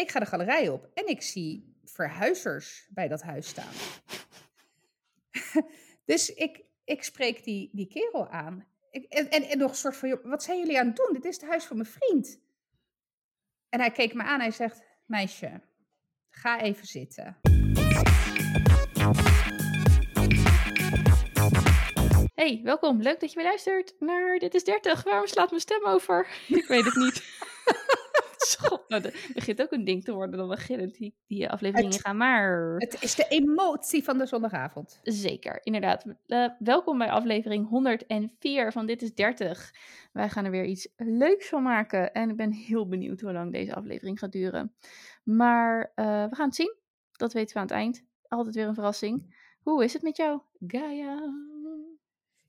Ik ga de galerij op en ik zie verhuizers bij dat huis staan. dus ik, ik spreek die, die kerel aan. Ik, en, en, en nog een soort van, joh, wat zijn jullie aan het doen? Dit is het huis van mijn vriend. En hij keek me aan en hij zegt, meisje, ga even zitten. Hey, welkom. Leuk dat je weer luistert naar Dit is 30. Waarom slaat mijn stem over? Ik weet het niet. Schot, nou, dat begint ook een ding te worden dan beginnen die, die afleveringen Het- gaan. Maar Het is de emotie van de zondagavond. zeker, inderdaad. Eh, welkom bij aflevering 104 van Dit is 30. Wij gaan er weer iets leuks van maken. En ik ben heel benieuwd hoe lang deze aflevering gaat duren. Maar eh, we gaan het zien. Dat weten we aan het eind. Altijd weer een verrassing. Hoe is het met jou, Gaia?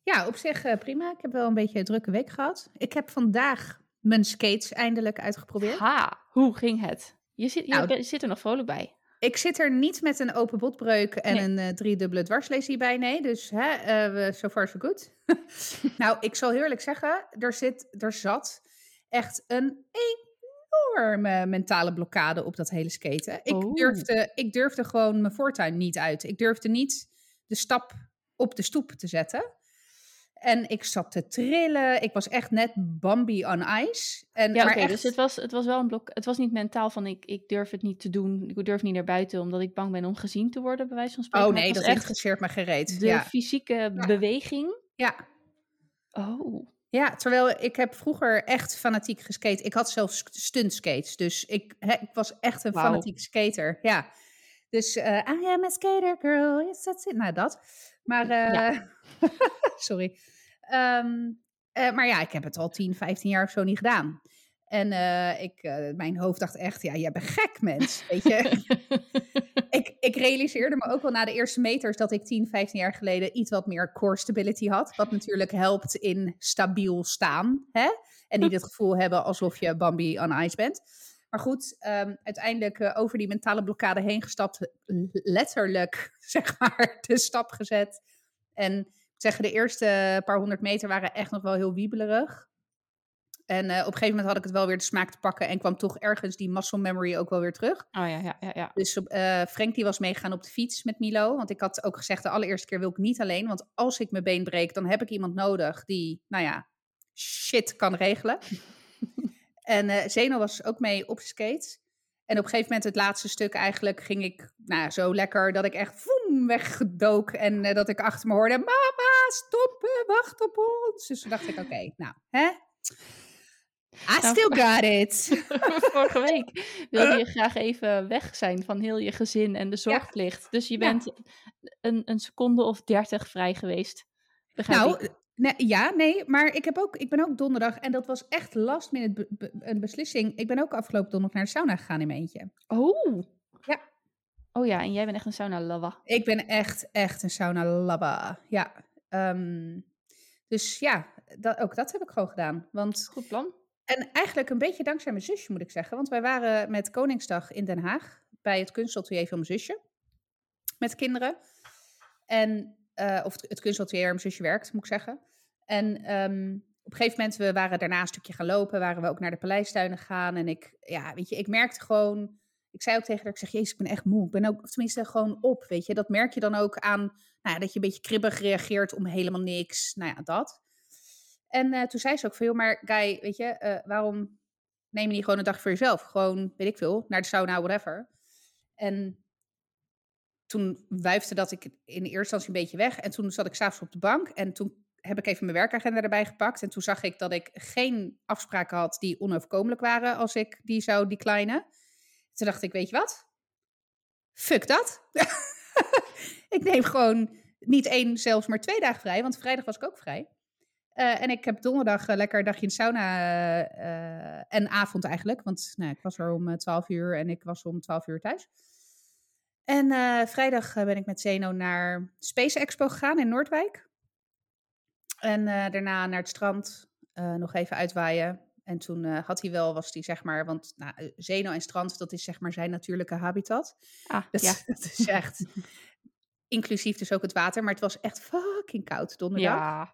Ja, op zich eh, prima. Ik heb wel een beetje een drukke week gehad. Ik heb vandaag mijn skates eindelijk uitgeprobeerd. Ha, hoe ging het? Je zit, je Nou, zit er nog vrolijk bij. Ik zit er niet met een open botbreuk en Nee. een eh, driedubbele dwarslesie bij, nee. Dus hè, we- so far so good. nou, ik zal heel eerlijk zeggen, er, zit, er zat echt een enorme mentale blokkade op dat hele skaten. Ik, Oh. durfde, ik durfde gewoon mijn voortuin niet uit. Ik durfde niet de stap op de stoep te zetten. En ik zat te trillen. Ik was echt net Bambi on ice. En, Ja, echt, dus het was, het was wel een blok. Het was niet mentaal van ik, ik durf het niet te doen. Ik durf niet naar buiten omdat ik bang ben om gezien te worden, bij wijze van spreken. Oh nee, dat interesseert me gereed. de Ja. fysieke beweging. ja. Oh, Ja, terwijl ik heb vroeger echt fanatiek geskate. Ik had zelfs stuntskates, dus ik, ik was echt een fanatiek skater. Ja, dus eh I am a skater girl, yes that's it. Nou, dat. Maar, eh, Ja. sorry. Ehm, eh, maar ja, ik heb het al 10, 15 jaar of zo niet gedaan. En eh, ik, eh, mijn hoofd dacht echt, ja, jij bent gek, mens. Weet je, ik, ik realiseerde me ook wel na de eerste meters dat ik 10, 15 jaar geleden iets wat meer core stability had. Wat natuurlijk helpt in stabiel staan. Hè? En niet het gevoel hebben alsof je Bambi on ice bent. Maar goed, ehm, uiteindelijk eh, over die mentale blokkade heen gestapt. Letterlijk, zeg maar, de stap gezet. En ik zeggen, de eerste paar honderd meter waren echt nog wel heel wiebelerig. En eh, op een gegeven moment had ik het wel weer de smaak te pakken. En kwam toch ergens die muscle memory ook wel weer terug. oh ja, ja, ja. ja. Dus eh Frank die was meegegaan op de fiets met Milo. Want ik had ook gezegd, de allereerste keer wil ik niet alleen. Want als ik mijn been breek, dan heb ik iemand nodig die, nou ja, shit kan regelen. en eh Zeno was ook mee op skates. En op een gegeven moment, het laatste stuk eigenlijk, ging ik nou, zo lekker dat ik echt voem, weggedook. En eh, dat ik achter me hoorde, mama, stop, eh, wacht op ons. Dus toen dacht ik, oké, nou, hè? I Nou, still got it. Vorige week wilde je graag even weg zijn van heel je gezin en de zorgplicht. Dus je Ja. bent een, een seconde of dertig vrij geweest. Begrijp Nou, ik? Nee, ja, nee, maar ik, heb ook, ik ben ook donderdag, en dat was echt last minute be- be- een beslissing. Ik ben ook afgelopen donderdag naar de sauna gegaan in mijn eentje. Oh. Ja. Oh ja, en jij bent echt een sauna lava. Ik ben echt, echt een sauna labba. Ja. ehm, dus ja, dat, ook dat heb ik gewoon gedaan. Want, Goed plan. en eigenlijk een beetje dankzij mijn zusje, moet ik zeggen. Want wij waren met Koningsdag in Den Haag bij het kunstatelier van mijn zusje. Met kinderen. En, eh, of het, het kunstatelier waar mijn zusje werkt, moet ik zeggen. En ehm, op een gegeven moment, we waren daarna een stukje gaan lopen. Waren we ook naar de paleistuinen gegaan. En ik, ja, weet je, ik merkte gewoon... Ik zei ook tegen haar, ik zeg, jezus, ik ben echt moe. Ik ben ook, tenminste, gewoon op, weet je. Dat merk je dan ook aan, nou ja, dat je een beetje kribbig reageert om helemaal niks. Nou ja, dat. En eh, toen zei ze ook van, joh, maar Guy, weet je, eh, waarom neem je niet gewoon een dag voor jezelf? Gewoon, weet ik veel, naar de sauna, whatever. En toen wuifde dat ik in eerste instantie een beetje weg. En toen zat ik s'avonds op de bank. En toen heb ik even mijn werkagenda erbij gepakt. En toen zag ik dat ik geen afspraken had die onoverkomelijk waren als ik die zou declinen. Toen dacht ik, weet je wat? Fuck dat. ik neem gewoon niet één, zelfs maar twee dagen vrij. Want vrijdag was ik ook vrij. Eh, en ik heb donderdag eh, lekker een dagje in de sauna eh, en avond eigenlijk. Want nou, ik was er om eh, 12 uur en ik was om 12 uur thuis. En vrijdag ben ik met Zeno naar Space Expo gegaan in Noordwijk. En eh, daarna naar het strand, eh, nog even uitwaaien. En toen eh, had hij wel, was hij zeg maar, want nou, Zeno en strand, dat is zeg maar zijn natuurlijke habitat. Ah, Dat, ja. dat is echt, inclusief dus ook het water. Maar het was echt fucking koud donderdag. Ja.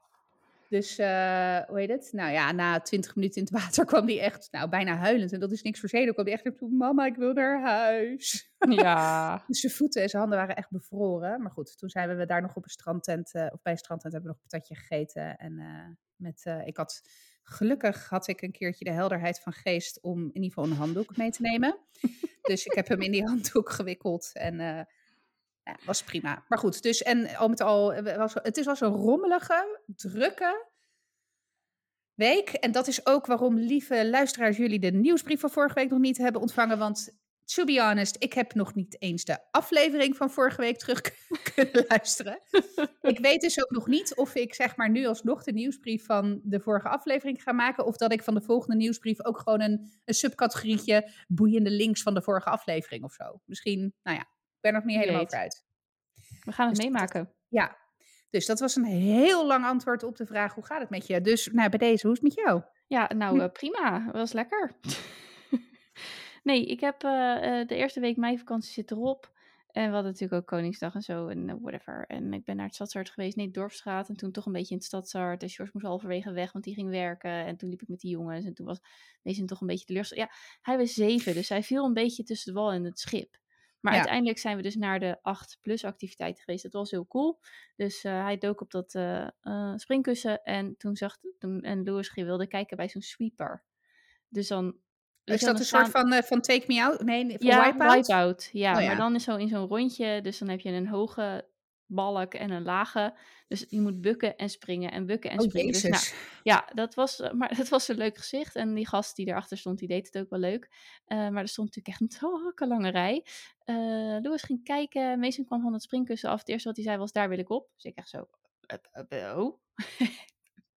Dus, uh, hoe heet het? Nou ja, na twintig minuten in het water kwam die echt, nou, bijna huilend. En dat is niks voor zeden. kwam die echt toe, mama, ik wil naar huis. Ja. dus zijn voeten en zijn handen waren echt bevroren. Maar goed, toen zijn we daar nog op een strandtent, uh, of bij een strandtent hebben we nog een patatje gegeten. En uh, met, ik had, gelukkig had ik een keertje de helderheid van geest om in ieder geval een handdoek mee te nemen. dus ik heb hem in die handdoek gewikkeld en ja, was prima. Maar goed, dus en al met al, eh, was, het was een rommelige, drukke week. En dat is ook waarom, lieve luisteraars, jullie de nieuwsbrief van vorige week nog niet hebben ontvangen. Want, to be honest, ik heb nog niet eens de aflevering van vorige week terug kunnen luisteren. ik weet dus ook nog niet of ik zeg maar nu alsnog de nieuwsbrief van de vorige aflevering ga maken. Of dat ik van de volgende nieuwsbrief ook gewoon een, een subcategorietje boeiende links van de vorige aflevering of zo. Misschien, nou ja, ik ben nog niet helemaal over uit. We gaan het dus meemaken. ja, dus dat was een heel lang antwoord op de vraag: hoe gaat het met je? Dus nou, bij deze, hoe is het met jou? Ja, nou uh, prima. Dat was lekker. nee, ik heb uh, de eerste week meivakantie zit erop. En we hadden natuurlijk ook Koningsdag en zo en whatever. En ik ben naar het stadsart geweest, nee, Dorpsstraat. En toen toch een beetje in het stadsart. En George moest halverwege weg, want die ging werken. En toen liep ik met die jongens. En toen was deze toch een beetje teleurgesteld. Ja, hij was zeven, dus hij viel een beetje tussen de wal en het schip. Maar uiteindelijk zijn we dus naar de 8 plus activiteit geweest. Dat was heel cool. Dus uh, hij dook op dat uh, uh, springkussen. En toen zag toen, en Louis wilde kijken bij zo'n sweeper. Dus dan. Is dat een soort van, van Take Me Out? Nee, van ja, Wipeout? Wipeout. Ja, oh, ja, maar dan is zo in zo'n rondje. Dus dan heb je een hoge balk en een lage. Dus je moet bukken en springen en bukken en oh, springen. Dus, nou, ja, dat was, eh, maar dat was een leuk gezicht. En die gast die erachter stond, die deed het ook wel leuk. Uh, maar er stond natuurlijk echt een lange rij. Uh, Louis ging kijken. Mason kwam van het springkussen af. Het eerste wat hij zei was, daar wil ik op. Dus ik echt zo, oh,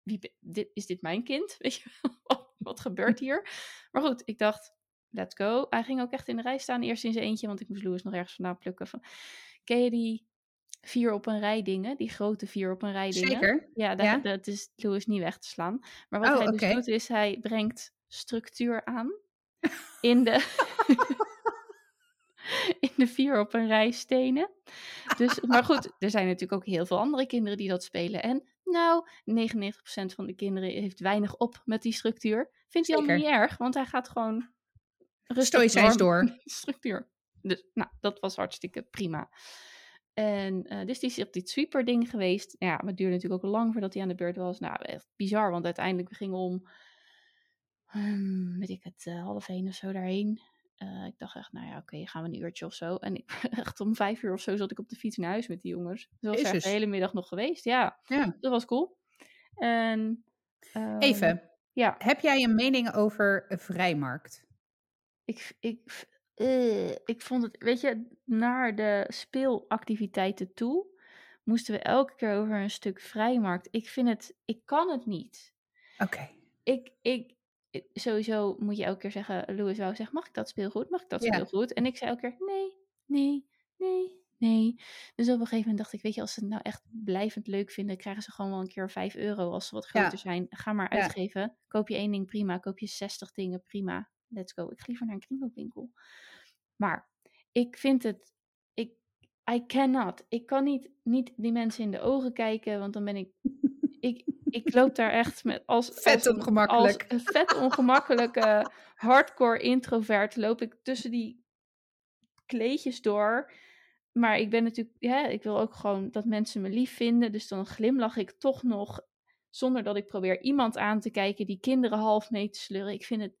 Wie, dit, is dit mijn kind? Weet je, wat, wat gebeurt hier? Maar goed, ik dacht, let's go. Hij ging ook echt in de rij staan, eerst in zijn eentje, want ik moest Louis nog ergens vandaan plukken. Van, ken je die vier op een rij dingen, die grote vier op een rij dingen. Zeker. Ja, dat, ja. dat is Louis niet weg te slaan. Maar wat oh, hij okay. dus doet, is hij brengt structuur aan in de, in de vier op een rij stenen. Dus, maar goed, er zijn natuurlijk ook heel veel andere kinderen die dat spelen. En nou, 99% van de kinderen heeft weinig op met die structuur. Vindt hij allemaal niet erg, want hij gaat gewoon rustig door. Structuur. Dus nou, dat was hartstikke prima. En uh, dus die is op dit sweeper ding geweest. Ja, maar het duurde natuurlijk ook lang voordat hij aan de beurt was. Nou, echt bizar, want uiteindelijk ging om, um, weet ik het, uh, half één of zo daarheen. Uh, ik dacht echt, nou ja, oké, okay, gaan we een uurtje of zo. En ik, echt om vijf uur of zo zat ik op de fiets naar huis met die jongens. Dus was echt de hele middag nog geweest, ja. ja. Dat was cool. En, um, Even, ja. heb jij een mening over een vrijmarkt? Ik, ik, uh, ik vond het, weet je, naar de speelactiviteiten toe moesten we elke keer over een stuk vrijmarkt. Ik vind het, ik kan het niet. Oké. Okay. Ik, ik, sowieso moet je elke keer zeggen, Louis wou zeggen, mag ik dat speelgoed? Mag ik dat ja. speelgoed? En ik zei elke keer, nee, nee, nee, nee. Dus op een gegeven moment dacht ik, weet je, als ze het nou echt blijvend leuk vinden, krijgen ze gewoon wel een keer 5 euro als ze wat groter ja. zijn. Ga maar uitgeven. Ja. Koop je één ding, prima. Koop je 60 dingen, prima. Let's go. Ik ga liever naar een kringloopwinkel. Maar ik vind het, ik, I cannot. Ik kan niet, niet die mensen in de ogen kijken, want dan ben ik, ik, ik loop daar echt met als vet als, ongemakkelijk. Als een vet ongemakkelijke hardcore introvert loop ik tussen die kleedjes door. Maar ik ben natuurlijk, ja, ik wil ook gewoon dat mensen me lief vinden. Dus dan glimlach ik toch nog, zonder dat ik probeer iemand aan te kijken die kinderen half mee te sleuren. Ik vind het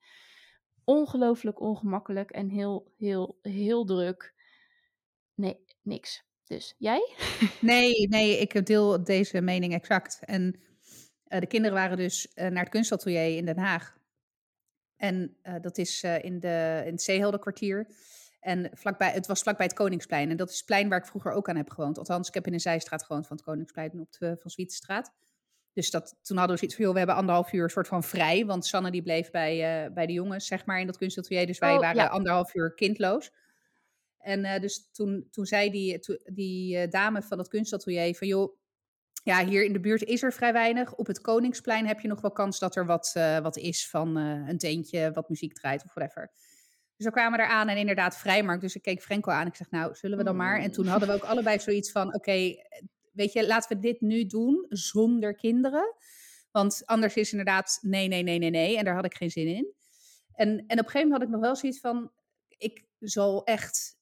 ongelooflijk ongemakkelijk en heel, heel, heel druk. Nee, niks. Dus jij? Nee, nee, ik deel deze mening exact. En uh, de kinderen waren dus uh, naar het kunstatelier in Den Haag. En uh, dat is in, de, in het Zeeheldenkwartier. En vlakbij, het was vlakbij het Koningsplein. En dat is het plein waar ik vroeger ook aan heb gewoond. Althans, ik heb in een zijstraat gewoond van het Koningsplein op de Van Zwietenstraat. Dus dat, toen hadden we zoiets van, joh, we hebben anderhalf uur soort van vrij. Want Sanne die bleef bij, uh, bij de jongens, zeg maar, in dat kunstatelier. Dus wij oh, waren ja. anderhalf uur kindloos. En uh, dus toen, toen zei die, to, die uh, dame van dat kunstatelier van, joh, ja, hier in de buurt is er vrij weinig. Op het Koningsplein heb je nog wel kans dat er wat, wat is van een teentje, wat muziek draait of whatever. Dus we kwamen eraan en inderdaad vrijmarkt. Dus ik keek Frenko aan. Ik zeg, nou, zullen we dan maar? En toen hadden we ook allebei zoiets van, oké, okay, weet je, laten we dit nu doen zonder kinderen. Want anders is inderdaad nee, nee, nee, nee, nee. En daar had ik geen zin in. En, en op een gegeven moment had ik nog wel zoiets van, ik zal echt,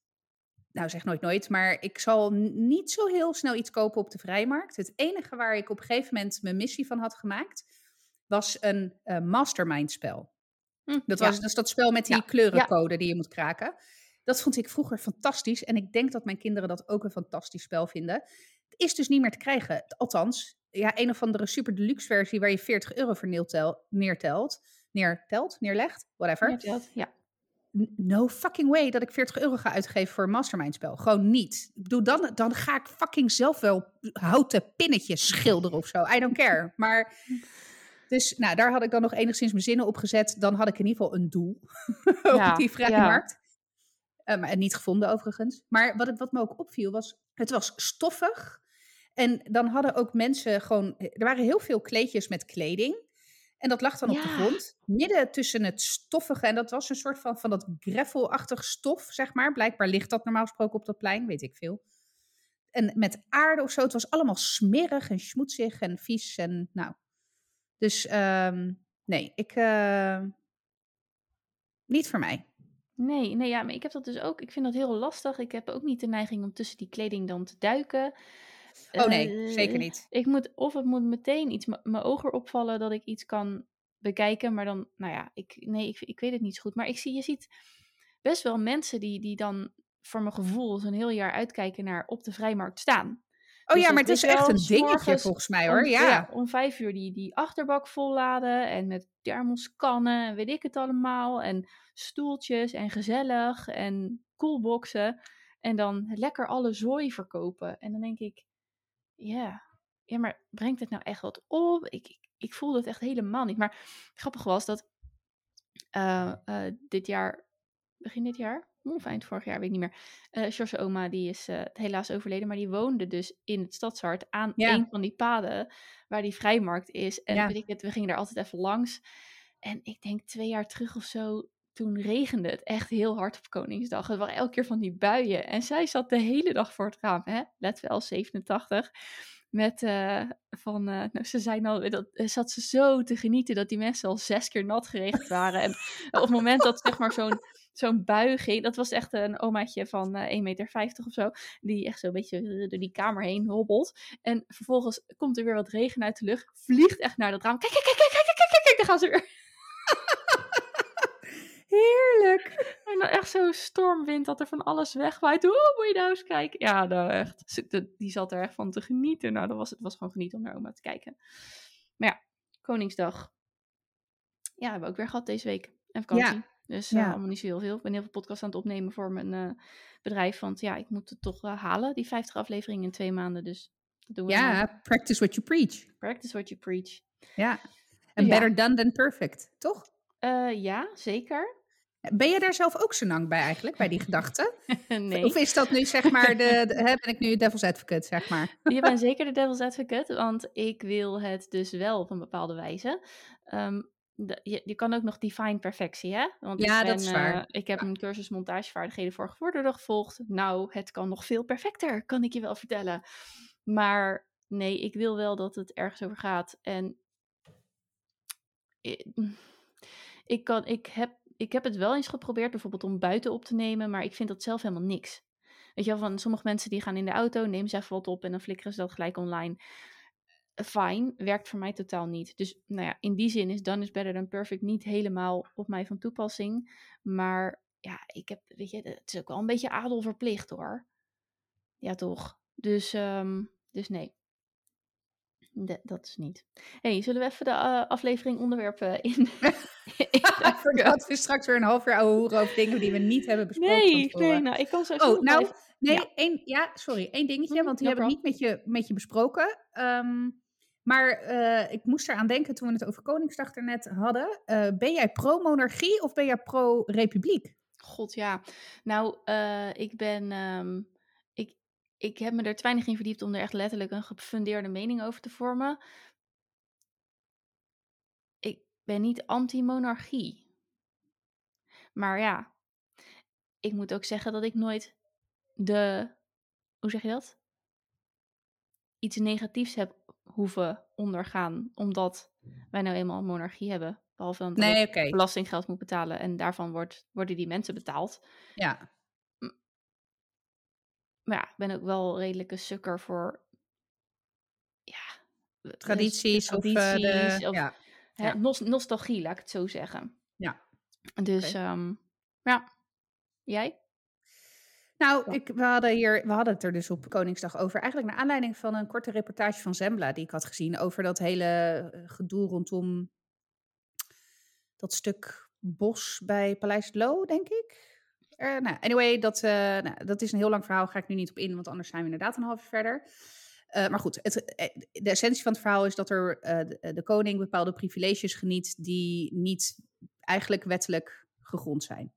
nou zeg nooit nooit, maar ik zal niet zo heel snel iets kopen op de vrijmarkt. Het enige waar ik op een gegeven moment mijn missie van had gemaakt, was een uh, mastermind spel. Hm, dat was dus dat spel met die kleurencode die je moet kraken. Dat vond ik vroeger fantastisch. En ik denk dat mijn kinderen dat ook een fantastisch spel vinden. Is dus niet meer te krijgen. Althans, ja, een of andere super deluxe versie waar je 40 euro voor neertelt. Neertelt, neerlegt, whatever. Neertelt, ja. No fucking way dat ik 40 euro ga uitgeven voor een mastermind spel. Gewoon niet. Ik bedoel, dan, dan ga ik fucking zelf wel houten pinnetjes schilderen of zo. I don't care. Maar dus nou, daar had ik dan nog enigszins mijn zinnen op gezet. Dan had ik in ieder geval een doel ja, op die vrije markt. Uh, maar niet gevonden overigens. Maar wat, het, wat me ook opviel was, het was stoffig. En dan hadden ook mensen gewoon, er waren heel veel kleedjes met kleding. En dat lag dan op de grond, midden tussen het stoffige. En dat was een soort van, van dat greffelachtig stof, zeg maar. Blijkbaar ligt dat normaal gesproken op dat plein, weet ik veel. En met aarde of zo, het was allemaal smerig en schmoedzig en vies. En nou, dus um, nee, ik, uh, niet voor mij. Nee, nee, ja, maar ik heb dat dus ook. Ik vind dat heel lastig. Ik heb ook niet de neiging om tussen die kleding dan te duiken. Oh nee, uh, zeker niet. Ik moet, of het moet meteen iets mijn ogen opvallen dat ik iets kan bekijken. Maar dan, nou ja, ik, nee, ik, ik weet het niet zo goed. Maar ik zie, je ziet best wel mensen die, die dan voor mijn gevoel zo'n heel jaar uitkijken naar op de vrijmarkt staan. Oh dus ja, maar het is echt een dingetje volgens mij hoor. Om, ja. ja. om vijf uur die, die achterbak volladen en met thermoskannen en weet ik het allemaal. En stoeltjes en gezellig en coolboxen. En dan lekker alle zooi verkopen. En dan denk ik, ja, ja maar brengt het nou echt wat op? Ik, ik, ik voelde het echt helemaal niet. Maar grappig was dat uh, uh, dit jaar, begin dit jaar, of eind vorig jaar, weet ik niet meer. Uh, George oma, die is uh, helaas overleden, maar die woonde dus in het stadshart aan ja. een van die paden waar die vrijmarkt is. En ja. weet ik het, we gingen daar altijd even langs. En ik denk twee jaar terug of zo, toen regende het echt heel hard op Koningsdag. Het waren elke keer van die buien. En zij zat de hele dag voor het raam, hè? let wel, 87. Met uh, van, uh, nou, ze zei al, dat zat ze zo te genieten dat die mensen al zes keer nat geregend waren. en op het moment dat zeg maar zo'n zo'n buiging. Dat was echt een omaatje van uh, eh, 1,50 meter of zo. Die echt zo'n beetje door die kamer heen hobbelt. En vervolgens komt er weer wat regen uit de lucht. Vliegt echt naar dat raam. Kijk, kijk, kijk, kijk, kijk, kijk, kijk, kijk. Daar gaan ze weer. Heerlijk. En dan echt zo'n stormwind dat er van alles wegwaait. Hoe moet je nou eens kijken? Ja, nou echt. Die zat er echt van te genieten. Nou, dat was, het was gewoon genieten om naar oma te kijken. Maar ja, Koningsdag. Ja, hebben we ook weer gehad deze week. En vakantie. Ja. Dus uh, allemaal niet zo heel veel. Ik ben heel veel podcasts aan het opnemen voor mijn uh, bedrijf. Want ja, ik moet het toch uh, halen, die 50 afleveringen in twee maanden. Dus dat doen we. Ja, dan. practice what you preach. Practice what you preach. Ja, en better ja. done than perfect, toch? ja, zeker. Ben je daar zelf ook zo lang bij eigenlijk, bij die gedachte? nee. Of is dat nu zeg maar, de, de, hè, ben ik nu devil's advocate, zeg maar? je bent zeker de devil's advocate, want ik wil het dus wel op een bepaalde wijze. Um, de, je, je, kan ook nog define perfectie, hè? Want ja, ik ben, dat is waar. Uh, ik heb een cursus montagevaardigheden voor gevorderden gevolgd. Nou, het kan nog veel perfecter, kan ik je wel vertellen. Maar nee, ik wil wel dat het ergens over gaat. En ik, ik, kan, ik, heb, ik heb het wel eens geprobeerd, bijvoorbeeld om buiten op te nemen, maar ik vind dat zelf helemaal niks. Weet je wel, van sommige mensen die gaan in de auto, nemen ze even wat op en dan flikkeren ze dat gelijk online fijn, werkt voor mij totaal niet. Dus nou ja, in die zin is Done is Better Than Perfect niet helemaal op mij van toepassing. Maar ja, ik heb, weet je, het is ook wel een beetje adelverplicht hoor. Ja, toch? Dus, um, dus nee. De, dat is niet. hey, zullen we even de uh, aflevering onderwerpen in... Voordat we straks weer een half uur ouwe hoeren over dingen die we niet hebben besproken. Nee, nee, nou, ik kan zo Oh, nou, nee, ja. Één, ja, sorry, één dingetje, want die no hebben we niet met je, met je besproken. Um, maar uh, ik moest eraan denken toen we het over Koningsdag net hadden. Uh, ben jij pro-monarchie of ben jij pro-republiek? God ja. Nou, uh, ik ben. Um, ik, ik heb me er te weinig in verdiept om er echt letterlijk een gefundeerde mening over te vormen. Ik ben niet anti-monarchie. Maar ja, ik moet ook zeggen dat ik nooit de. Hoe zeg je dat? Iets negatiefs heb hoeven ondergaan, omdat wij nou eenmaal een monarchie hebben. Behalve dat Nee, oké. belastinggeld moet betalen en daarvan wordt, worden die mensen betaald. Ja. Maar ja, ik ben ook wel redelijk een sukker voor ja, eh, Tradities of, eh, de- tradities of ja. hè, nostalgie, laat ik het zo zeggen. Ja. Dus ehm, ja, jij? Nou, ik, we, hadden hier, we hadden het er dus op Koningsdag over. Eigenlijk naar aanleiding van een korte reportage van Zembla die ik had gezien over dat hele eh, gedoe rondom dat stuk bos bij Paleis Loo, denk ik. Nou, anyway, dat, eh, nou, dat is een heel lang verhaal. Ga ik nu niet op in, want anders zijn we inderdaad een half uur verder. Eh, maar goed, het, de essentie van het verhaal is dat er de, de koning bepaalde privileges geniet die niet eigenlijk wettelijk gegrond zijn.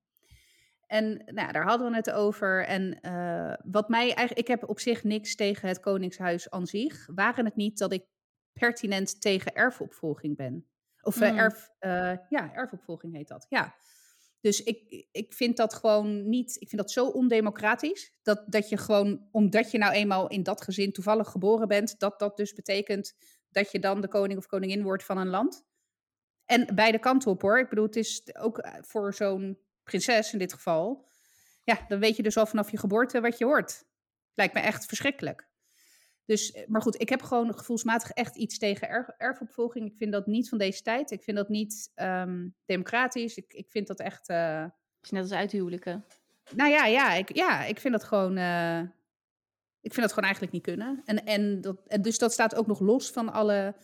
En nou, daar hadden we het over. En eh, wat mij eigenlijk, ik heb op zich niks tegen het Koningshuis aan zich. Waren het niet dat ik pertinent tegen erfopvolging ben? Of eh, Mm. erf, eh, ja, erfopvolging heet dat. Ja. Dus ik, ik vind dat gewoon niet. Ik vind dat zo ondemocratisch. Dat, dat je gewoon, omdat je nou eenmaal in dat gezin toevallig geboren bent, dat dat dus betekent dat je dan de koning of koningin wordt van een land. En beide kanten op hoor. Ik bedoel, het is ook voor zo'n prinses in dit geval. Ja, dan weet je dus al vanaf je geboorte wat je hoort. Lijkt me echt verschrikkelijk. Dus, eh, maar goed, ik heb gewoon gevoelsmatig echt iets tegen erf, erfopvolging. Ik vind dat niet van deze tijd. Ik vind dat niet ehm, democratisch. Ik, ik vind dat echt. eh, Het is net als uithuwelijken. nou ja, ja, ik, ja, ik vind dat gewoon. eh, ik vind dat gewoon eigenlijk niet kunnen. En, en, dat, en dus dat staat ook nog los van alle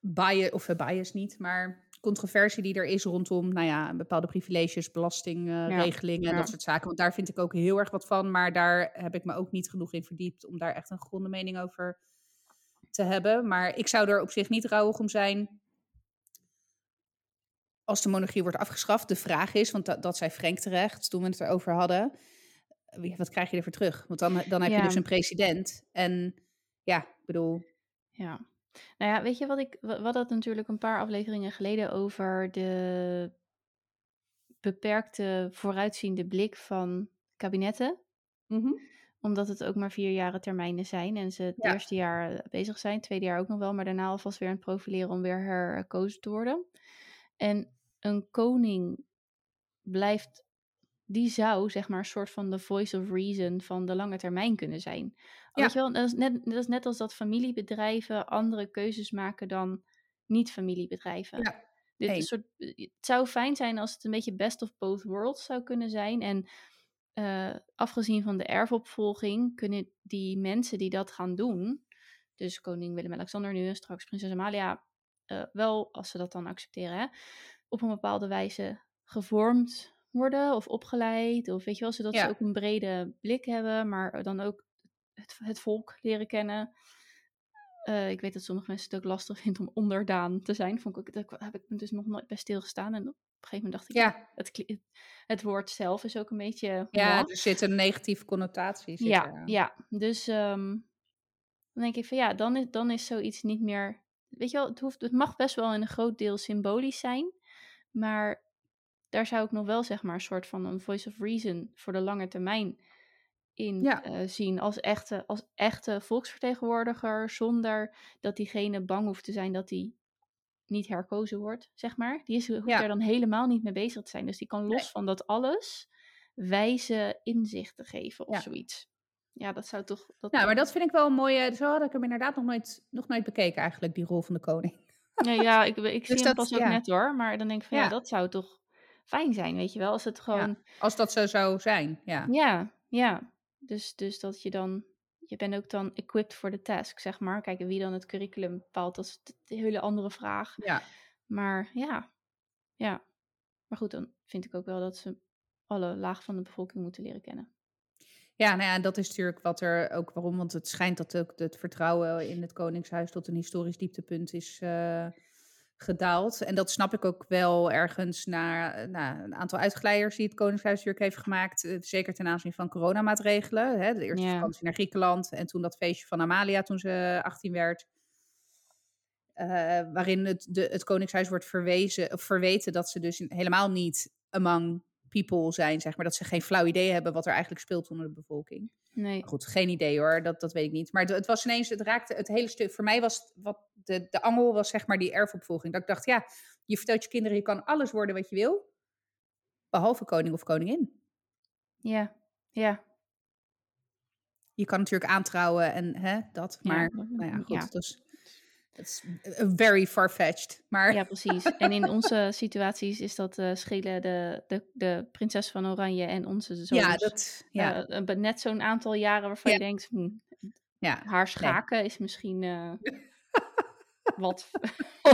bias, of bias niet, maar controversie die er is rondom, nou ja, bepaalde privileges, belastingregelingen en ja. dat soort zaken. Want daar vind ik ook heel erg wat van, maar daar heb ik me ook niet genoeg in verdiept om daar echt een gronde mening over te hebben. Maar ik zou er op zich niet rouwig om zijn als de monarchie wordt afgeschaft. De vraag is, want dat, dat zei Frank terecht toen we het erover hadden, wat krijg je ervoor terug? Want dan, dan heb Ja. je dus een president en ja, ik bedoel, Ja. Nou ja, weet je wat ik... We hadden het natuurlijk een paar afleveringen geleden over de beperkte vooruitziende blik van kabinetten. Omdat het ook maar vier jaren termijnen zijn en ze het Ja. eerste jaar bezig zijn, het tweede jaar ook nog wel, maar daarna alvast weer aan het profileren om weer herkozen te worden. En een koning blijft, die zou zeg maar een soort van de voice of reason van de lange termijn kunnen zijn. Ja. Weet je wel, dat is, net, dat is net als dat familiebedrijven andere keuzes maken dan niet-familiebedrijven. Ja, Dit soort, het zou fijn zijn als het een beetje best of both worlds zou kunnen zijn. En eh, afgezien van de erfopvolging kunnen die mensen die dat gaan doen, dus koning Willem-Alexander nu en straks prinses Amalia, eh, wel, als ze dat dan accepteren, hè, op een bepaalde wijze gevormd worden of opgeleid. Of weet je wel, zodat Ja. ze ook een brede blik hebben, maar dan ook het, het volk leren kennen. Eh, ik weet dat sommige mensen het ook lastig vinden om onderdaan te zijn. Vond ik, ook- daar heb ik me dus nog nooit bij stilgestaan. En op een gegeven moment dacht ik, ja, ja, het, het, woord zelf is ook een beetje... ja, er zit een negatieve connotatie. Zit ja, eraan. ja. Dus ehm, dan denk ik van ja, dan is, dan is zoiets niet meer... Weet je wel, het, hoeft, het mag best wel in een groot deel symbolisch zijn. Maar daar zou ik nog wel zeg maar een soort van een voice of reason voor de lange termijn in Ja. eh, zien als echte, als echte volksvertegenwoordiger, zonder dat diegene bang hoeft te zijn dat hij niet herkozen wordt, zeg maar. Die is, hoeft Ja. daar dan helemaal niet mee bezig te zijn. Dus die kan los Nee. van dat alles wijze inzichten geven of Ja. zoiets. Ja, dat zou toch... Dat Nou, maar dat vind ik wel een mooie. Zo had ik hem inderdaad nog nooit, nog nooit bekeken, eigenlijk, die rol van de koning. Nee, ja, ik, ik zie Dus hem dat- pas ook net hoor. Maar dan denk ik van ja. Ja. dat zou toch fijn zijn, weet je wel. Als het gewoon... Als dat zo zou zijn, ja. Ja, ja. Dus, dus dat je dan, je bent ook dan equipped voor de task, zeg maar. Kijk, wie dan het curriculum bepaalt, dat is een hele andere vraag. Ja, Maar ja, ja. Maar goed, dan vind ik ook wel dat ze alle lagen van de bevolking moeten leren kennen. ja nou ja, dat is natuurlijk wat er ook waarom. Want het schijnt dat ook het vertrouwen in het Koningshuis tot een historisch dieptepunt is eh, gedaald. En dat snap ik ook wel ergens na, na een aantal uitglijders die het Koningshuis natuurlijk heeft gemaakt. eh, Zeker ten aanzien van coronamaatregelen. Hè, de eerste Ja. vakantie naar Griekenland en toen dat feestje van Amalia toen ze 18 werd. Eh, waarin het, de, het Koningshuis wordt verwezen, of verweten dat ze dus helemaal niet among people zijn, zeg maar. Dat ze geen flauw idee hebben wat er eigenlijk speelt onder de bevolking. Nee. Goed, geen idee hoor, dat, dat weet ik niet. Maar het, het was ineens, het raakte het hele stuk. Voor mij was wat de, de angel was zeg maar die erfopvolging. Dat ik dacht, ja, je vertelt je kinderen, je kan alles worden wat je wil. Behalve koning of koningin. Ja, ja. Je kan natuurlijk aantrouwen en hè, dat. Ja, Maar maar- nou ja, goed, ja. dat is... Very far-fetched. Maar Ja, precies. En in onze situaties is dat eh, schelen de, de, de prinses van Oranje en onze zoons. ja, dat... Ja, eh, eh, net zo'n aantal jaren waarvan Ja. je denkt, hm, ja. haar schaken is misschien wat.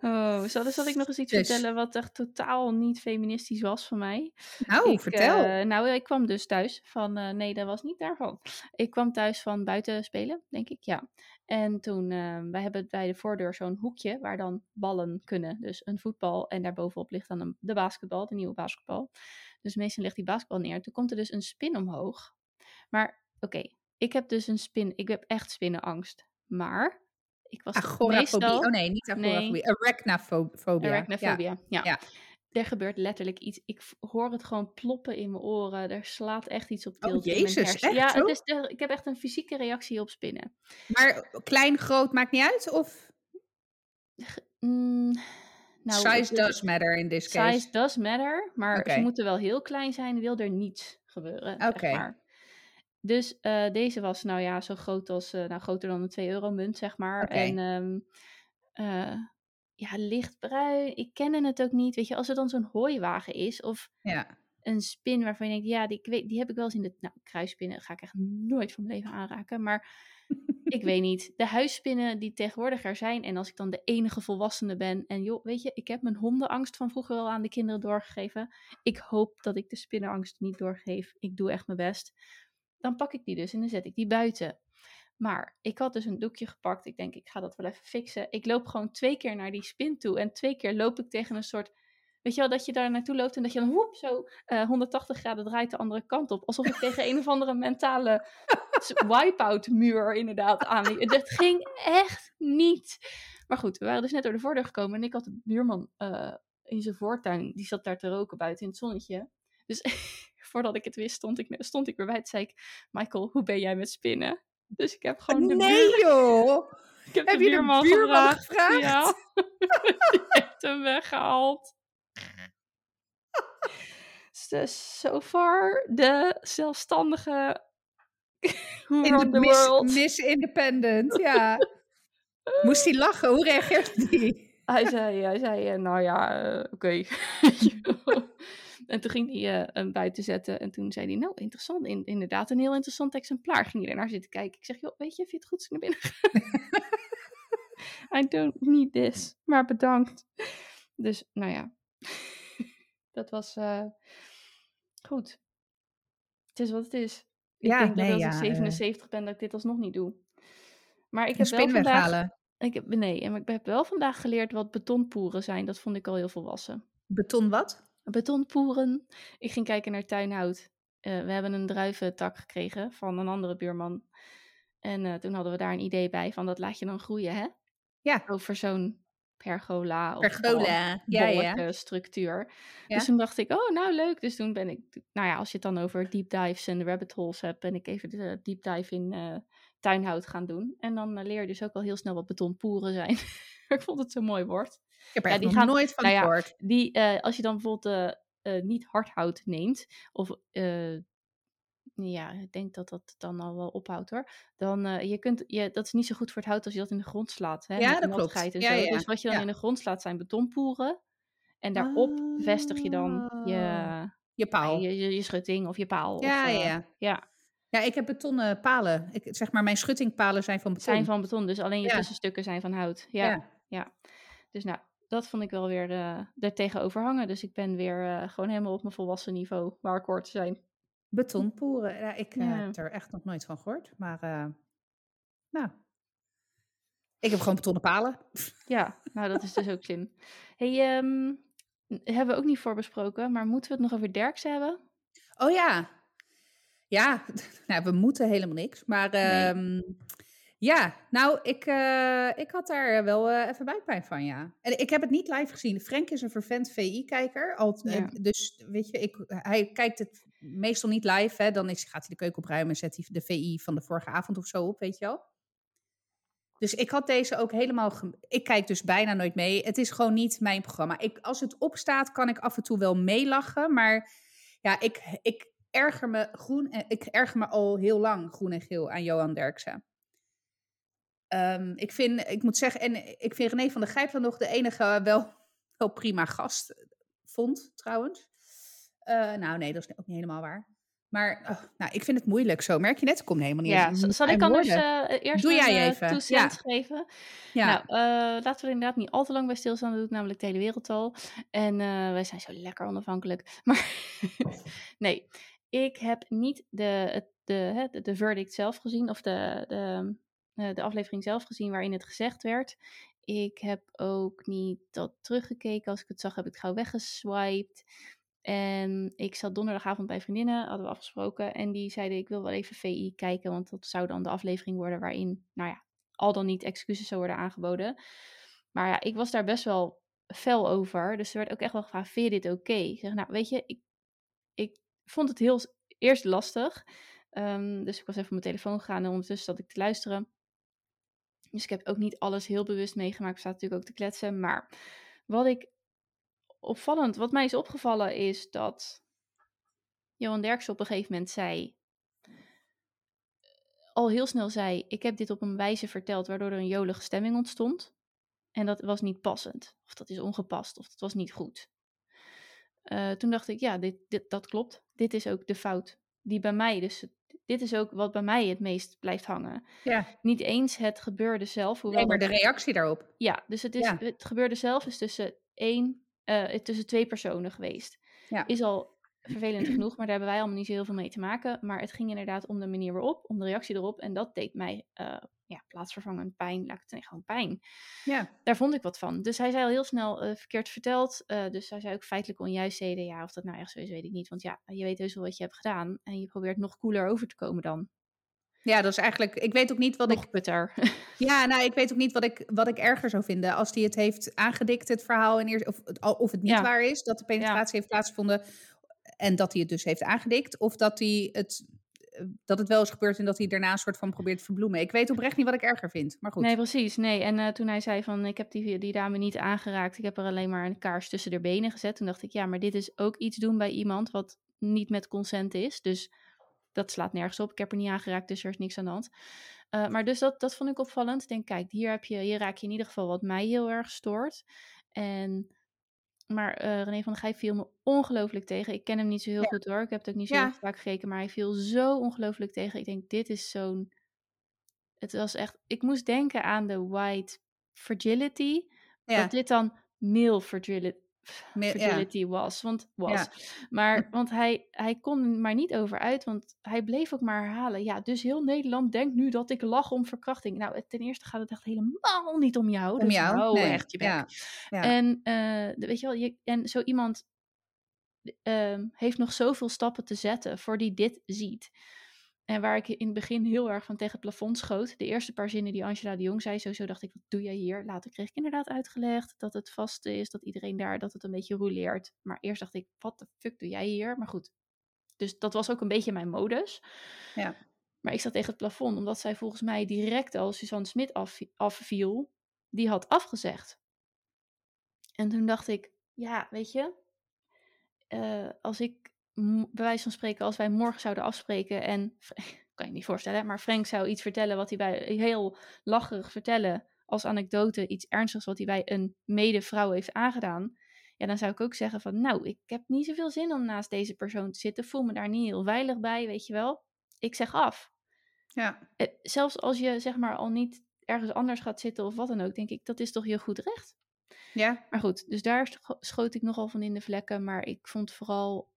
oh, zal, zal ik nog eens iets Dus. vertellen wat echt totaal niet feministisch was van mij? Nou, Ik, vertel. nou, ik kwam dus thuis van. nee, dat was niet daarvan. Ik kwam thuis van buiten spelen, denk ik, ja. En toen, eh, wij hebben bij de voordeur zo'n hoekje waar dan ballen kunnen. Dus een voetbal en daarbovenop ligt dan een, de basketbal, de nieuwe basketbal. Dus meestal ligt die basketbal neer. Toen komt er dus een spin omhoog. Maar oké, ik heb dus een spin. Ik heb echt spinnenangst. Maar ik was meestal... Oh nee, niet agorafobie. Arachnafobia. Arachnofobia, ja. Ja. Er gebeurt letterlijk iets. Ik hoor het gewoon ploppen in mijn oren. Er slaat echt iets op Oh, tilt in mijn Jezus, hersen. echt Ja, het is de- ik heb echt een fysieke reactie op spinnen. Maar klein, groot, maakt niet uit? Of Mm, nou, size does matter in this case? size does matter, maar ze moeten wel heel klein zijn, wil er niets gebeuren. zeg Oké. maar. Dus eh, deze was nou ja, zo groot als, eh, nou groter dan een 2 euro munt, zeg maar. En ehm, eh, ja, lichtbruin. Ik kende het ook niet. Weet je, als er dan zo'n hooiwagen is of Ja. een spin waarvan je denkt, ja, die, ik weet, die heb ik wel eens in de... Nou, kruisspinnen ga ik echt nooit van mijn leven aanraken. Maar ik weet niet. De huisspinnen die tegenwoordig er zijn. En als ik dan de enige volwassene ben. En joh, weet je, ik heb mijn hondenangst van vroeger al aan de kinderen doorgegeven. Ik hoop dat ik de spinnenangst niet doorgeef. Ik doe echt mijn best. Dan pak ik die dus en dan zet ik die buiten. Maar ik had dus een doekje gepakt. Ik denk, ik ga dat wel even fixen. Ik loop gewoon twee keer naar die spin toe. En twee keer loop ik tegen een soort Weet je wel, dat je daar naartoe loopt en dat je dan woep, zo eh, 180 graden draait de andere kant op. Alsof ik tegen een of andere mentale wipe-out muur inderdaad aanliep. Het ging echt niet. Maar goed, we waren dus net door de voordeur gekomen en ik had de buurman eh, in zijn voortuin, die zat daar te roken buiten in het zonnetje. Dus voordat ik het wist, stond ik, stond ik weer bij. Toen zei ik, Michael, hoe ben jij met spinnen? Dus ik heb gewoon de, nee buur, joh! ik heb Heb de je de buurman, buurman gevraagd. Ja, die heeft hem weggehaald. Dus so far de zelfstandige In de the Miss, world. Miss Independent, ja. Moest hij lachen? Hoe reageert hij? Hij zei, hij zei eh, nou ja, eh, oké. En toen ging hij eh, hem buiten zetten en toen zei hij, nou interessant, in, inderdaad een heel interessant exemplaar. Ging hij ernaar zitten kijken. Ik zeg, joh, weet je, vind je het goed als ik naar binnen ga? I don't need this, maar bedankt. Dus, nou ja. dat was eh, goed. Het is wat het is. Ik Ja, denk nee, dat als ja, ik eh. 77 ben, dat ik dit alsnog niet doe. Maar ik heb wel vandaag... weghalen. Ik heb, nee, en ik heb wel vandaag geleerd wat betonpoeren zijn. Dat vond ik al heel volwassen. Beton wat? Betonpoeren. Ik ging kijken naar tuinhout. Eh, we hebben een druiventak gekregen van een andere buurman. En eh, toen hadden we daar een idee bij van dat laat je dan groeien, hè? Ja. Over zo'n pergola of Pergola. Ja, ja. structuur. Ja. Dus toen dacht ik, oh, nou leuk. Dus toen ben ik, nou ja, als je het dan over deep dives en rabbit holes hebt, ben ik even de deep dive in eh, tuinhout gaan doen. En dan leer je dus ook al heel snel wat betonpoeren zijn. ik vond het zo'n mooi woord. Ik heb er Ja, echt die gaan- nooit van nou ja. Die, eh, als je dan bijvoorbeeld eh, eh, niet hardhout neemt, of ja, ik denk dat dat dan al wel ophoudt hoor. Dan, je kunt, je, dat is niet zo goed voor het hout als je dat in de grond slaat. Hè, Ja, dat klopt. En Ja, zo. Dus wat je dan in de grond slaat zijn betonpoeren. En daarop vestig je dan je, Je ja, paal. je, je, je schutting of je paal. Ja, of, ja, ja. ja, Ja, ik heb betonnen palen. Ik, zeg maar, mijn schuttingpalen zijn van beton. zijn van beton. Dus alleen je tussenstukken zijn van hout. Ja, Ja. Dus nou, dat vond ik wel weer uh, er tegenover hangen. Dus ik ben weer uh, gewoon helemaal op mijn volwassen niveau waar ik hoort te zijn. Betonpoeren. Ja, ik Ja. heb er echt nog nooit van gehoord. Maar nou, ik heb gewoon betonnen palen. Ja, nou dat is dus ook zin. hey, um, hebben we ook niet voorbesproken, maar moeten we het nog over Derks hebben? Oh ja. Ja, nou, we moeten helemaal niks. Maar Nee. um, Ja, nou, ik, uh, ik had daar wel uh, even buikpijn van, ja. En ik heb het niet live gezien. Frank is een vervent VI-kijker. Ja. Dus weet je, ik, hij kijkt het meestal niet live. Hè. Dan is, gaat hij de keuken opruimen en zet hij de VI van de vorige avond of zo op, weet je wel. Dus ik had deze ook helemaal. Ik kijk dus bijna nooit mee. Het is gewoon niet mijn programma. Ik, als het opstaat, kan ik af en toe wel meelachen. Maar ja, ik, ik erger me groen. Ik erger me al heel lang groen en geel aan Johan Derksen. Um, ik, vind, ik moet zeggen, en ik vind René van der Gijp dan nog de enige wel, wel prima gast vond, trouwens. Uh, nou, nee, dat is ook niet helemaal waar. Maar oh, nou, ik vind het moeilijk zo. Merk je net, ik kom helemaal niet Ja, zal ik anders uh, eerst Doe jij even. ja. geven? Ja. Nou, uh, laten we er inderdaad niet al te lang bij stilstaan. Dat doet namelijk de hele wereld al. En wij zijn zo lekker onafhankelijk. Maar nee, ik heb niet de, de, de, de verdict zelf gezien. Of de, de, de aflevering zelf gezien waarin het gezegd werd. Ik heb ook niet dat teruggekeken. Als ik het zag, heb ik het gauw weggeswiped. En ik zat donderdagavond bij vriendinnen, hadden we afgesproken. En die zeiden, ik wil wel even VI kijken, want dat zou dan de aflevering worden waarin, nou ja, al dan niet excuses zou worden aangeboden. Maar ja, ik was daar best wel fel over. Dus er werd ook echt wel gevraagd, vind je dit oké? Ik zeg, nou weet je, ik, ik vond het heel eerst lastig. Um, dus ik was even op mijn telefoon gegaan en ondertussen zat ik te luisteren. Dus ik heb ook niet alles heel bewust meegemaakt. Ik sta natuurlijk ook te kletsen. Maar wat ik opvallend, wat mij is opgevallen is dat Johan Derksen op een gegeven moment zei, al heel snel zei, ik heb dit op een wijze verteld waardoor er een jolige stemming ontstond. En dat was niet passend, of dat is ongepast, of dat was niet goed. Uh, toen dacht ik, ja, dit, dit, dat klopt. Dit is ook de fout die bij mij, dus dit is ook wat bij mij het meest blijft hangen. Ja. Niet eens het gebeurde zelf. Hoewel nee, maar de reactie daarop. Ja, dus het, is, het gebeurde zelf is tussen één, uh, tussen twee personen geweest. Ja. Is al vervelend genoeg, maar daar hebben wij allemaal niet zo heel veel mee te maken. Maar het ging inderdaad om de manier waarop, om de reactie erop. En dat deed mij uh, ja, plaatsvervangend pijn, laat ik het gewoon pijn. Ja. Daar vond ik wat van. Dus hij zei al heel snel uh, verkeerd verteld. Uh, dus hij zei ook feitelijk onjuistheden. Ja, of dat nou echt zo is, weet ik niet. Want ja, je weet heus wel wat je hebt gedaan. En je probeert nog cooler over te komen dan. Ja, dat is eigenlijk. Ik weet ook niet wat nog ik. Putter. Ja, nou, ik weet ook niet wat ik, wat ik erger zou vinden. Als hij het heeft aangedikt, het verhaal. En eerst, of, of het niet ja. waar is dat de penetratie ja. heeft plaatsgevonden. En dat hij het dus heeft aangedikt. Of dat hij het dat het wel is gebeurd en dat hij daarna een soort van probeert te verbloemen. Ik weet oprecht niet wat ik erger vind, maar goed. Nee, precies. Nee, en uh, toen hij zei van, ik heb die, die dame niet aangeraakt, ik heb er alleen maar een kaars tussen de benen gezet. Toen dacht ik, ja, maar dit is ook iets doen bij iemand wat niet met consent is. Dus dat slaat nergens op. Ik heb er niet aangeraakt, dus er is niks aan de hand. Uh, maar dus dat, dat vond ik opvallend. Ik denk, kijk, hier, heb je, hier raak je in ieder geval wat mij heel erg stoort. En maar uh, René van der Gijp viel me ongelooflijk tegen. Ik ken hem niet zo heel goed hoor. Ik heb het ook niet zo ja. vaak gekeken. Maar hij viel zo ongelooflijk tegen. Ik denk, dit is zo'n... Het was echt... Ik moest denken aan de white fragility. Ja. Dat dit dan male fragility, fragility ja. was. Want, was. Ja. Maar, want hij, hij kon maar niet over uit, want hij bleef ook maar herhalen. Ja, dus heel Nederland denkt nu dat ik lach om verkrachting. Nou, ten eerste gaat het echt helemaal niet om jou. Om dus jou? Oh, nee. echt je bek. Ja. Ja. En, uh, weet je wel, je, en zo iemand uh, heeft nog zoveel stappen te zetten voor die dit ziet. En waar ik in het begin heel erg van tegen het plafond schoot. De eerste paar zinnen die Angela de Jong zei, sowieso dacht ik, wat doe jij hier? Later kreeg ik inderdaad uitgelegd dat het vast is, dat iedereen daar, dat het een beetje rouleert. Maar eerst dacht ik, wat de fuck doe jij hier? Maar goed, dus dat was ook een beetje mijn modus. Ja. Maar ik zat tegen het plafond, omdat zij volgens mij direct als Suzanne Smit af, afviel, die had afgezegd. En toen dacht ik, ja, weet je, uh, als ik bij wijze van spreken, als wij morgen zouden afspreken en, kan je niet voorstellen, maar Frank zou iets vertellen wat hij bij, heel lacherig vertellen, als anekdote, iets ernstigs wat hij bij een medevrouw heeft aangedaan, ja, dan zou ik ook zeggen van, nou, ik heb niet zoveel zin om naast deze persoon te zitten, voel me daar niet heel veilig bij, weet je wel. Ik zeg af. Ja. Zelfs als je, zeg maar, al niet ergens anders gaat zitten of wat dan ook, denk ik, dat is toch je goed recht. Ja. Maar goed, dus daar schoot ik nogal van in de vlekken, maar ik vond vooral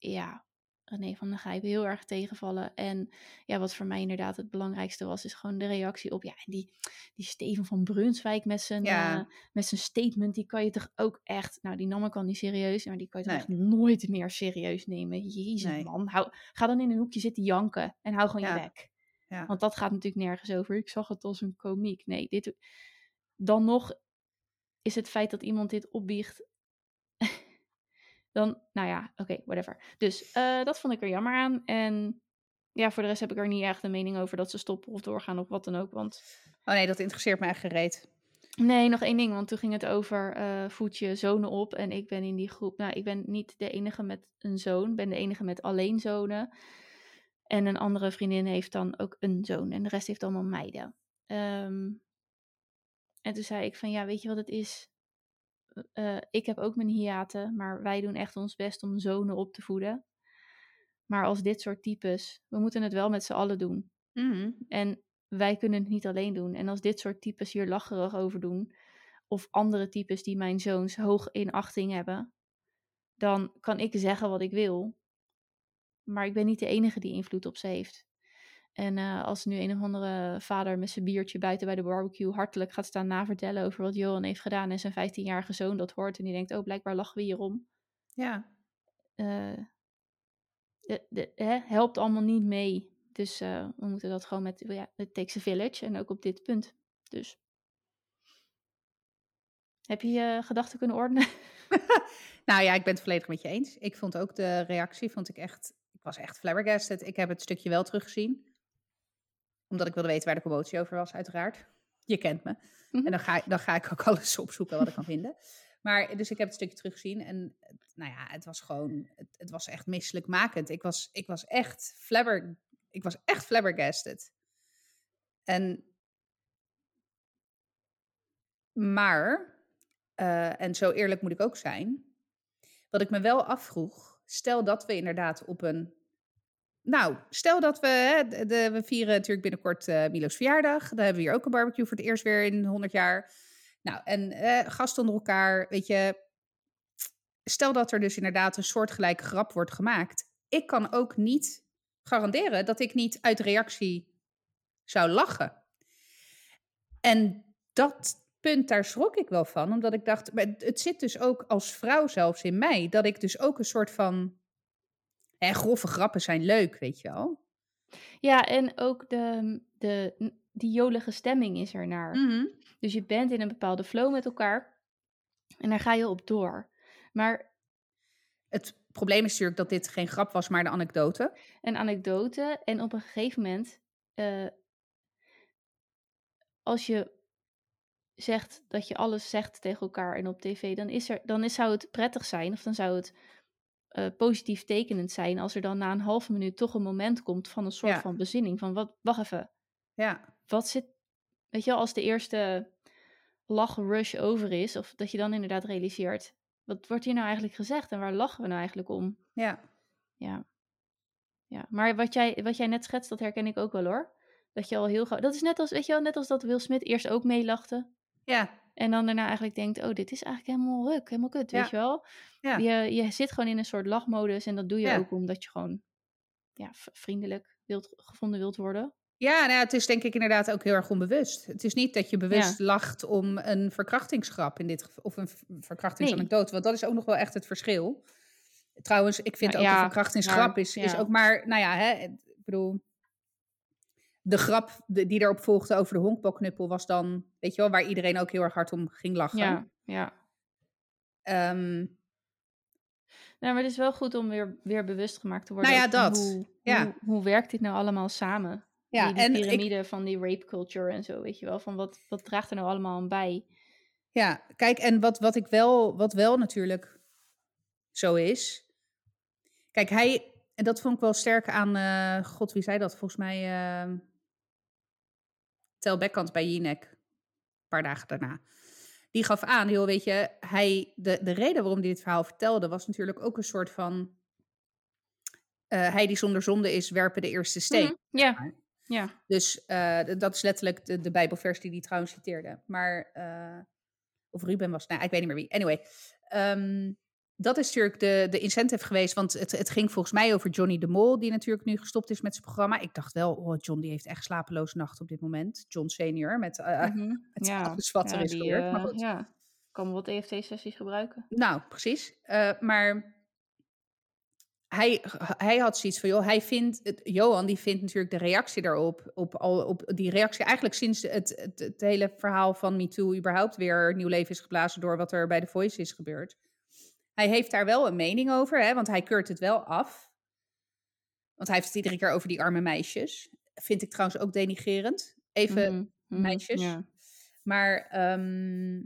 ja, René van der Gijp heel erg tegenvallen. En ja, wat voor mij inderdaad het belangrijkste was, is gewoon de reactie op, ja, en die, die Steven van Brunswijk met zijn, ja. uh, met zijn statement, die kan je toch ook echt, nou, die nam ik al niet serieus, maar die kan je toch nee. echt nooit meer serieus nemen. Jezus nee. man, hou, ga dan in een hoekje zitten janken en hou gewoon ja. je bek. Ja. Want dat gaat natuurlijk nergens over. Ik zag het als een komiek. Nee, dit, dan nog is het feit dat iemand dit opbiecht. Dan, nou ja, oké, whatever. Dus eh, dat vond ik er jammer aan. En ja, voor de rest heb ik er niet echt een mening over dat ze stoppen of doorgaan of wat dan ook. Want Oh nee, dat interesseert me echt gereed. Nee, nog één ding, want toen ging het over eh voed je zonen op. En ik ben in die groep, nou, ik ben niet de enige met een zoon, ben de enige met alleen zonen. En een andere vriendin heeft dan ook een zoon en de rest heeft allemaal meiden. Ehm, en toen zei ik van, ja, weet je wat het is? Eh, ik heb ook mijn hiaten, maar wij doen echt ons best om zonen op te voeden. Maar als dit soort types, we moeten het wel met z'n allen doen. Mhm. En wij kunnen het niet alleen doen. En als dit soort types hier lacherig over doen, of andere types die mijn zoons hoog in achting hebben, dan kan ik zeggen wat ik wil. Maar ik ben niet de enige die invloed op ze heeft. En eh, als nu een of andere vader met zijn biertje buiten bij de barbecue hartelijk gaat staan navertellen over wat Johan heeft gedaan en zijn 15-jarige zoon dat hoort en die denkt, oh blijkbaar lachen we hierom. Ja. de, de, hè, helpt allemaal niet mee. Dus we moeten dat gewoon met, ja, het takes a village en ook op dit punt. Dus. Heb je je gedachten kunnen ordenen? Nou ja, ik ben het volledig met je eens. Ik vond ook de reactie, vond ik echt, ik was echt flabbergasted. Ik heb het stukje wel teruggezien. Omdat ik wilde weten waar de commotie over was, uiteraard. Je kent me. Mhm. En dan ga, ik, dan ga ik ook alles opzoeken wat ik kan vinden. Maar dus ik heb het stukje teruggezien en nou ja, het was gewoon, het, het was echt misselijkmakend. Ik was, ik was echt flabber, ik was echt flabbergasted. En, maar, eh, en zo eerlijk moet ik ook zijn, wat ik me wel afvroeg, stel dat we inderdaad op een. Nou, stel dat we. Hè, de, we vieren natuurlijk binnenkort eh, Milo's verjaardag. Dan hebben we hier ook een barbecue voor het eerst weer in 100 jaar. Nou, en eh, gasten onder elkaar. Weet je. Stel dat er dus inderdaad een soortgelijke grap wordt gemaakt. Ik kan ook niet garanderen dat ik niet uit reactie zou lachen. En dat punt, daar schrok ik wel van. Omdat ik dacht, maar het zit dus ook als vrouw zelfs in mij. Dat ik dus ook een soort van... Hè, grove grappen zijn leuk, weet je wel. Ja, en ook de, de, die jolige stemming is er naar. Mhm. Dus je bent in een bepaalde flow met elkaar en daar ga je op door. Maar Het probleem is natuurlijk dat dit geen grap was, maar de anekdote. een anekdote en op een gegeven moment, eh, als je zegt dat je alles zegt tegen elkaar en op tv, dan, is er, dan is, zou het prettig zijn of dan zou het eh, positief tekenend zijn als er dan na een halve minuut toch een moment komt van een soort Ja. van bezinning. Van wat, wacht even, Ja, wat zit, weet je als de eerste lachrush over is, of dat je dan inderdaad realiseert, wat wordt hier nou eigenlijk gezegd en waar lachen we nou eigenlijk om? ja. Ja. ja. Maar wat jij, wat jij net schetst, dat herken ik ook wel hoor. Dat je al heel gauw, dat is net als, weet je wel, net als dat Will Smith eerst ook meelachte. Ja, En dan daarna eigenlijk denkt, oh, dit is eigenlijk helemaal ruk, helemaal kut, weet je wel. Ja. Je, je zit gewoon in een soort lachmodus en dat doe je ook omdat je gewoon ja, vriendelijk wilt, gevonden wilt worden. ja nou, ja, het is denk ik inderdaad ook heel erg onbewust. Het is niet dat je bewust lacht om een verkrachtingsgrap in dit geval, of een verkrachtingsanekdote, want dat is ook nog wel echt het verschil. Trouwens, ik vind Nou, ook ja, een verkrachtingsgrap maar- is, is ook maar, nou ja, hè, ik bedoel, de grap die erop volgde over de honkbalknuppel was dan, weet je wel, waar iedereen ook heel erg hard om ging lachen. Ja, ja. Ehm, Nou, maar het is wel goed om weer, weer bewust gemaakt te worden. Nou ja, dat. Hoe, Ja. hoe, hoe werkt dit nou allemaal samen? ja, die, die en ik, piramide van die rape culture en zo, weet je wel. Van wat, wat draagt er nou allemaal aan bij? Ja, kijk, en wat, wat ik wel, wat wel natuurlijk zo is. Kijk, hij, en dat vond ik wel sterk aan, eh, god, wie zei dat? Volgens mij eh Tel Bekkant bij Jinek, een paar dagen daarna. Die gaf aan, joh, weet je, hij, de, de reden waarom hij dit verhaal vertelde was natuurlijk ook een soort van. eh, hij die zonder zonde is, werpen de eerste steen. Mhm, Ja, ja. Dus eh, dat is letterlijk de, de Bijbelvers die hij trouwens citeerde. Maar, eh, of Ruben was, nou, ik weet niet meer wie. Anyway, ehm, dat is natuurlijk de, de incentive geweest. Want het, het ging volgens mij over Johnny de Mol, die natuurlijk nu gestopt is met zijn programma. Ik dacht wel, oh, John die heeft echt slapeloze nachten op dit moment. John senior, met, eh, mhm, met ja. alles wat er is die, gebeurd. Maar eh, goed. ja, kan wat EFT-sessies gebruiken. Nou, precies. Eh, maar hij, hij had zoiets van, joh, hij vindt, het, Johan die vindt natuurlijk de reactie daarop, op, al, op die reactie eigenlijk sinds het, het, het hele verhaal van MeToo überhaupt weer nieuw leven is geblazen door wat er bij The Voice is gebeurd. Hij heeft daar wel een mening over, hè, want hij keurt het wel af. Want hij heeft het iedere keer over die arme meisjes. Vind ik trouwens ook denigerend. Even Mhm, mhm, meisjes. Ja. Maar ehm,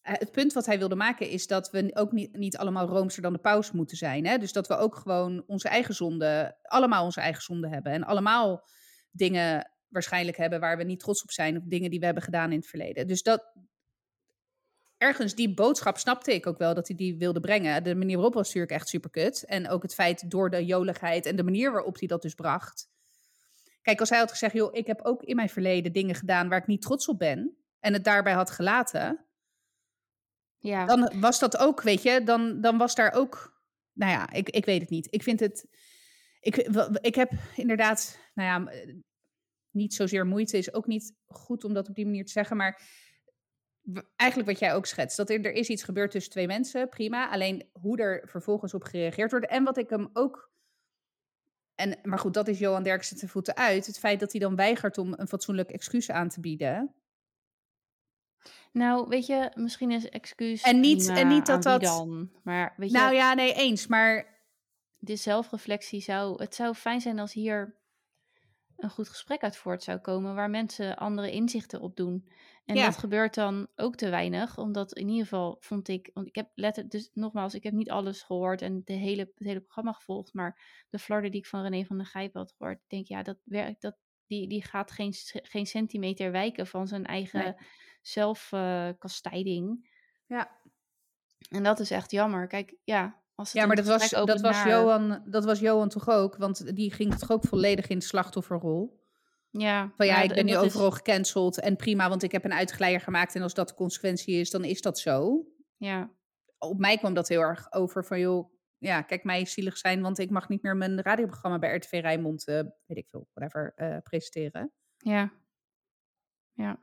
eh, het punt wat hij wilde maken is dat we ook niet, niet allemaal roomser dan de paus moeten zijn. Hè? Dus dat we ook gewoon onze eigen zonde, allemaal onze eigen zonde hebben. En allemaal dingen waarschijnlijk hebben waar we niet trots op zijn. Of dingen die we hebben gedaan in het verleden. Dus dat, ergens die boodschap snapte ik ook wel dat hij die wilde brengen. De manier waarop was natuurlijk echt super kut. En ook het feit door de joligheid en de manier waarop hij dat dus bracht. Kijk, als hij had gezegd, joh, ik heb ook in mijn verleden dingen gedaan waar ik niet trots op ben. En het daarbij had gelaten. Ja. Dan was dat ook, weet je, dan, dan was daar ook. Nou ja, ik, ik weet het niet. Ik vind het. Ik, ik heb inderdaad, nou ja, niet zozeer moeite is ook niet goed om dat op die manier te zeggen. Maar eigenlijk wat jij ook schetst. Dat er, er is iets gebeurd tussen twee mensen, prima. Alleen hoe er vervolgens op gereageerd wordt. En wat ik hem ook. En, maar goed, dat is Johan Derksen te voeten uit. Het feit dat hij dan weigert om een fatsoenlijk excuus aan te bieden. Nou, weet je, misschien is excuus. En niet, prima, en niet dat dat. Dan. Maar weet je, Nou ja, nee, eens. Maar de zelfreflectie zou. Het zou fijn zijn als hier een goed gesprek uit voort zou komen. Waar mensen andere inzichten op doen. En Ja. dat gebeurt dan ook te weinig. Omdat in ieder geval vond ik. Want ik heb letterlijk. Dus nogmaals, ik heb niet alles gehoord en de hele, het hele programma gevolgd. Maar de flarden die ik van René van der Gijp had gehoord. Ik denk, ja, dat werkt. Dat, die, die gaat geen, geen centimeter wijken van zijn eigen Nee. zelfkastijding. ja. En dat is echt jammer. Kijk, ja. Als het Ja, maar dat was, dat, was Johan, dat was Johan toch ook? Want die ging toch ook volledig in de slachtofferrol? Ja, Van ja, ik ben nu is- overal gecanceld en prima, want ik heb een uitgeleider gemaakt. En als dat de consequentie is, dan is dat zo. Ja, Op mij kwam dat heel erg over van, joh, ja, kijk mij zielig zijn, want ik mag niet meer mijn radioprogramma bij RTV Rijnmond, eh, weet ik veel, whatever, eh, presenteren. ja. Ja,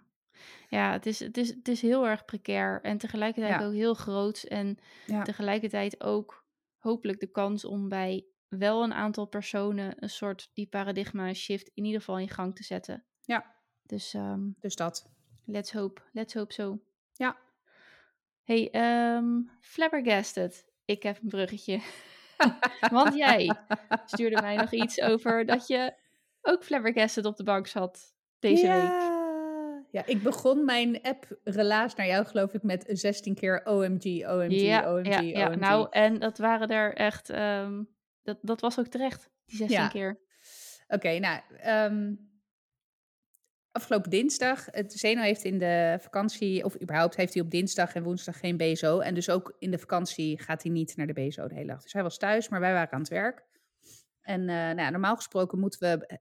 ja het, is, het, is, het is heel erg precair en tegelijkertijd Ja. ook heel groot. En Ja. tegelijkertijd ook hopelijk de kans om bij wel een aantal personen een soort die paradigma shift in ieder geval in gang te zetten. Ja. Dus ehm, Dus dat. let's hope, let's hope so. Ja. Hey, ehm flabbergasted. Ik heb een bruggetje. Want jij stuurde mij nog iets over dat je ook flabbergasted op de bank zat deze ja. week. Ja, ik begon mijn app relaas naar jou, geloof ik, met 16 keer OMG, OMG, ja, OMG, ja, ja. OMG. Nou, en dat waren er echt, ehm, dat, dat was ook terecht, die 16 Ja. keer. Oké, nou, ehm, afgelopen dinsdag, het Zeno heeft in de vakantie, of überhaupt heeft hij op dinsdag en woensdag geen BSO. En dus ook in de vakantie gaat hij niet naar de BSO de hele dag. Dus hij was thuis, maar wij waren aan het werk. En eh, nou, ja, normaal gesproken moeten we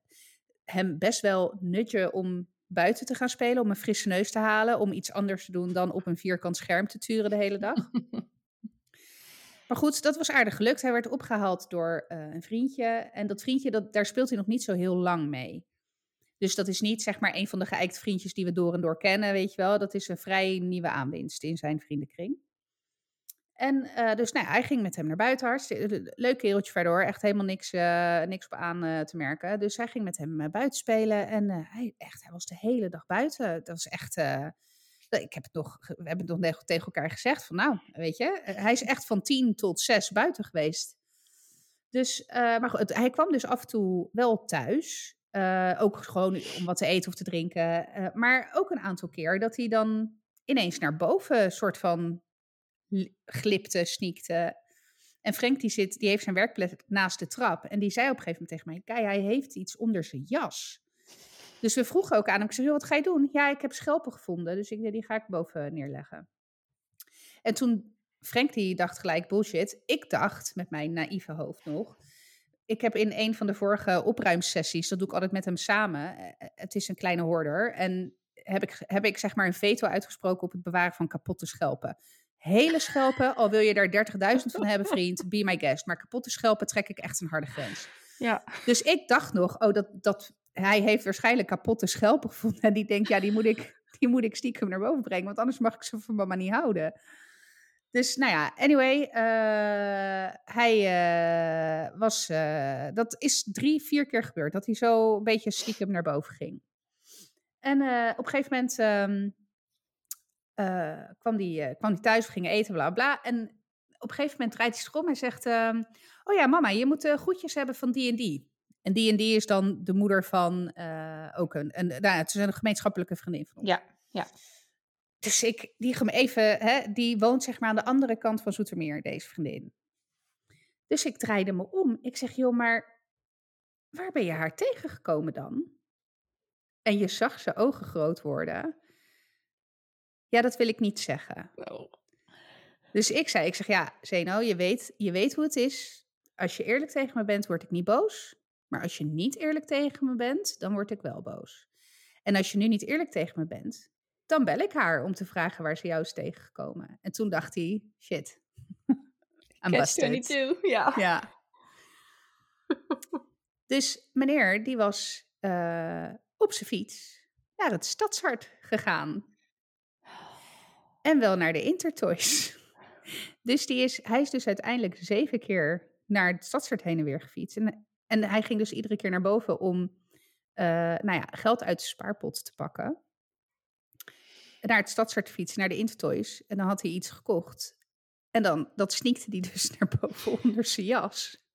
hem best wel nudgen om buiten te gaan spelen, om een frisse neus te halen, om iets anders te doen dan op een vierkant scherm te turen de hele dag. Maar goed, dat was aardig gelukt. Hij werd opgehaald door eh, een vriendje. En dat vriendje, dat, daar speelt hij nog niet zo heel lang mee. Dus dat is niet zeg maar een van de geëikte vriendjes die we door en door kennen, weet je wel. Dat is een vrij nieuwe aanwinst in zijn vriendenkring. En eh, dus nou, hij ging met hem naar buiten. Hartstikke leuk kereltje verder, echt helemaal niks, eh, niks op aan eh, te merken. Dus hij ging met hem eh, buiten spelen. En eh, hij, echt, hij was de hele dag buiten. Dat was echt... ik heb het nog, we hebben het nog tegen elkaar gezegd van nou, weet je, eh, hij is echt van tien tot zes buiten geweest. Dus, eh, maar goed, hij kwam dus af en toe wel thuis. eh, ook gewoon om wat te eten of te drinken. maar ook een aantal keer dat hij dan ineens naar boven soort van li- glipte, sneakte. En Frank die zit, die heeft zijn werkplek naast de trap. En die zei op een gegeven moment tegen mij, kijk, hij heeft iets onder zijn jas. Dus we vroegen ook aan hem, ik zei, "Joh, wat ga je doen? Ja, ik heb schelpen gevonden, dus ik, die ga ik boven neerleggen. En toen, Frank die dacht gelijk bullshit. Ik dacht, met mijn naïeve hoofd nog, ik heb in een van de vorige opruimsessies, dat doe ik altijd met hem samen, eh, het is een kleine hoorder, en heb ik, heb ik zeg maar een veto uitgesproken op het bewaren van kapotte schelpen. Hele schelpen, al wil je daar 30.000 van hebben, vriend, be my guest. Maar kapotte schelpen trek ik echt een harde grens. Ja, Dus ik dacht nog, oh, dat, dat, hij heeft waarschijnlijk kapotte schelpen gevonden. En die denkt, ja, die moet, ik, die moet ik stiekem naar boven brengen. Want anders mag ik ze van mama niet houden. Dus nou ja, anyway, uh, hij uh, was. Uh, dat is drie, vier keer gebeurd. Dat hij zo een beetje stiekem naar boven ging. En op een gegeven moment um, kwam hij kwam die thuis, we gingen eten, bla bla. En op een gegeven moment draait hij zich om en zegt: uh, Oh ja, mama, je moet groetjes hebben van die en die. En die en die is dan de moeder van uh, ook een. een nou, het is een gemeenschappelijke vriendin van ons. Ja, ja. Dus ik die even, hè, die woont zeg maar aan de andere kant van Zoetermeer, deze vriendin. Dus ik draaide me om. Ik zeg, joh, maar waar ben je haar tegengekomen dan? En je zag zijn ogen groot worden. Ja, dat wil ik niet zeggen. Dus ik zei, ik zeg, ja, Zeno, je weet, je weet hoe het is. Als je eerlijk tegen me bent, word ik niet boos. Maar als je niet eerlijk tegen me bent, dan word ik wel boos. En als je nu niet eerlijk tegen me bent, dan bel ik haar om te vragen waar ze jou is tegengekomen. En toen dacht hij, shit, I'm Catch 22, ja. ja. dus meneer, die was uh, op zijn fiets naar het stadshart gegaan. En wel naar de Intertoys. Dus die is, hij is dus uiteindelijk zeven keer naar het stadshart heen en weer gefietst. En, en hij ging dus iedere keer naar boven om uh, nou ja, geld uit de spaarpot te pakken naar het stadsartfiets, naar de Intertoys. En dan had hij iets gekocht. En dan, dat sneakte hij dus naar boven onder zijn jas.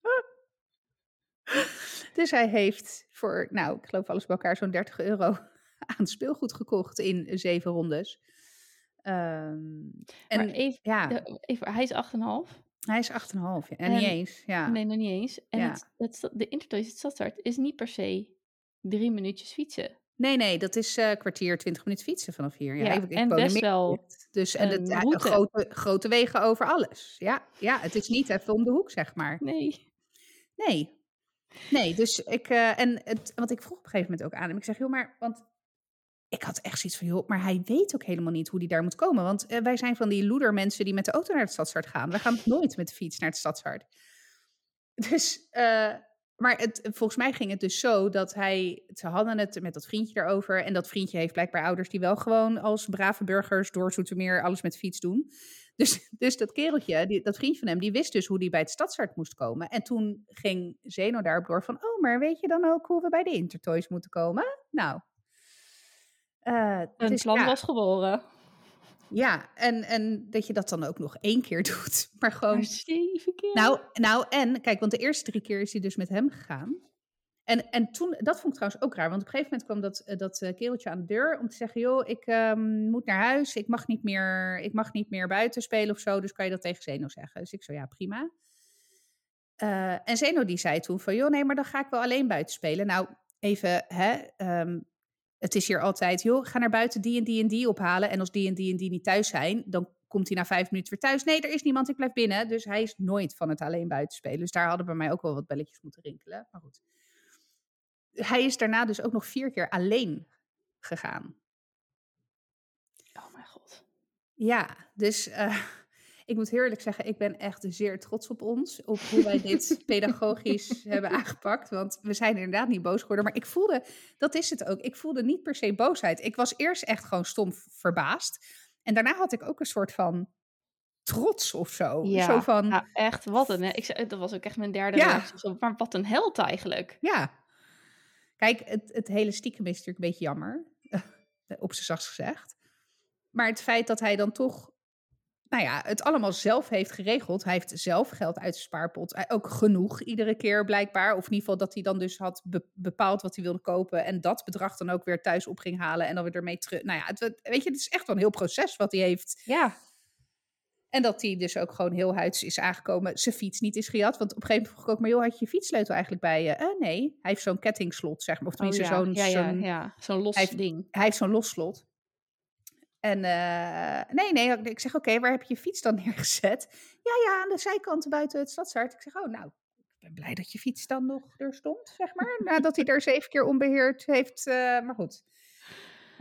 dus hij heeft voor, nou, ik geloof alles bij elkaar, zo'n 30 euro aan speelgoed gekocht in zeven rondes. Um, en even, ja. even, hij is 8,5. Hij is 8,5, ja. En, en, niet eens, ja. Nee, nog niet eens. En ja. het, het, de Intertoys, het stadstart, is niet per se drie minuutjes fietsen. Nee, nee, dat is uh, kwartier, twintig minuten fietsen vanaf hier. Ja, ja ik, ik en best wel. Dus en het, ja, grote, grote wegen over alles. Ja, ja, het is niet even om de hoek, zeg maar. Nee. Nee. Nee, dus ik, uh, en het, want ik vroeg op een gegeven moment ook aan hem. Ik zeg, joh, maar, want ik had echt zoiets van, joh, maar hij weet ook helemaal niet hoe hij daar moet komen. Want uh, wij zijn van die loeder mensen die met de auto naar het stadshart gaan. We gaan nooit met de fiets naar het stadshart. Dus uh, maar het, volgens mij ging het dus zo dat hij, ze hadden het met dat vriendje erover. En dat vriendje heeft blijkbaar ouders die wel gewoon als brave burgers door Zoetermeer alles met fiets doen. Dus, dus dat kereltje, die, dat vriendje van hem, die wist dus hoe die bij het stadshart moest komen. En toen ging Zeno daarop door van, oh, maar weet je dan ook hoe we bij de Intertoys moeten komen? Nou. Uh, Een plan ja. was geboren. Ja, en, en dat je dat dan ook nog één keer doet. Maar gewoon. Maar zeven keer. Nou, nou, en kijk, want de eerste drie keer is hij dus met hem gegaan. En, en toen, dat vond ik trouwens ook raar. Want op een gegeven moment kwam dat, eh, dat uh, kereltje aan de deur om te zeggen: joh, ik um, moet naar huis. Ik mag, niet meer, ik mag niet meer buiten spelen of zo. Dus kan je dat tegen Zeno zeggen? Dus ik zo, ja, prima. Uh, en Zeno die zei toen van, joh, nee, maar dan ga ik wel alleen buiten spelen. Nou, even, hè, um, het is hier altijd, joh, ga naar buiten die en die en die ophalen. En als die en die en die niet thuis zijn, dan komt hij na vijf minuten weer thuis. Nee, er is niemand, ik blijf binnen. Dus hij is nooit van het alleen buiten spelen. Dus daar hadden bij mij ook wel wat belletjes moeten rinkelen. Maar goed. Hij is daarna dus ook nog vier keer alleen gegaan. Oh mijn god. Ja, dus... Uh, ik moet eerlijk zeggen, ik ben echt zeer trots op ons. Op hoe wij dit pedagogisch hebben aangepakt. Want we zijn inderdaad niet boos geworden. Maar ik voelde, dat is het ook. Ik voelde niet per se boosheid. Ik was eerst echt gewoon stom verbaasd. En daarna had ik ook een soort van trots of zo. Ja, zo van, nou echt, wat een... Ik dat was ook echt mijn derde ja. reactie. Maar wat een held eigenlijk. Ja. Kijk, het, het hele stiekem is natuurlijk een beetje jammer. op zijn zachtst gezegd. Maar het feit dat hij dan toch nou ja, het allemaal zelf heeft geregeld. Hij heeft zelf geld uit zijn spaarpot. Ook genoeg iedere keer blijkbaar. Of in ieder geval dat hij dan dus had bepaald wat hij wilde kopen. En dat bedrag dan ook weer thuis op ging halen. En dan weer ermee terug. Nou ja, het, weet je, het is echt wel een heel proces wat hij heeft. Ja. En dat hij dus ook gewoon heel huids is aangekomen. Zijn fiets niet is gejat. Want op een gegeven moment vroeg ik ook, maar joh, had je je fietssleutel eigenlijk bij je? Uh, nee, hij heeft zo'n kettingslot, zeg maar. Of tenminste oh, ja. zo'n... Ja. Zo'n los hij ding. Hij heeft zo'n los slot. En uh, nee, nee, ik zeg, oké, okay, waar heb je je fiets dan neergezet? Ja, ja, aan de zijkant buiten het stadshart. Ik zeg, oh, nou, ik ben blij dat je fiets dan nog er stond, zeg maar. Nadat hij er zeven keer onbeheerd heeft. Uh, maar goed.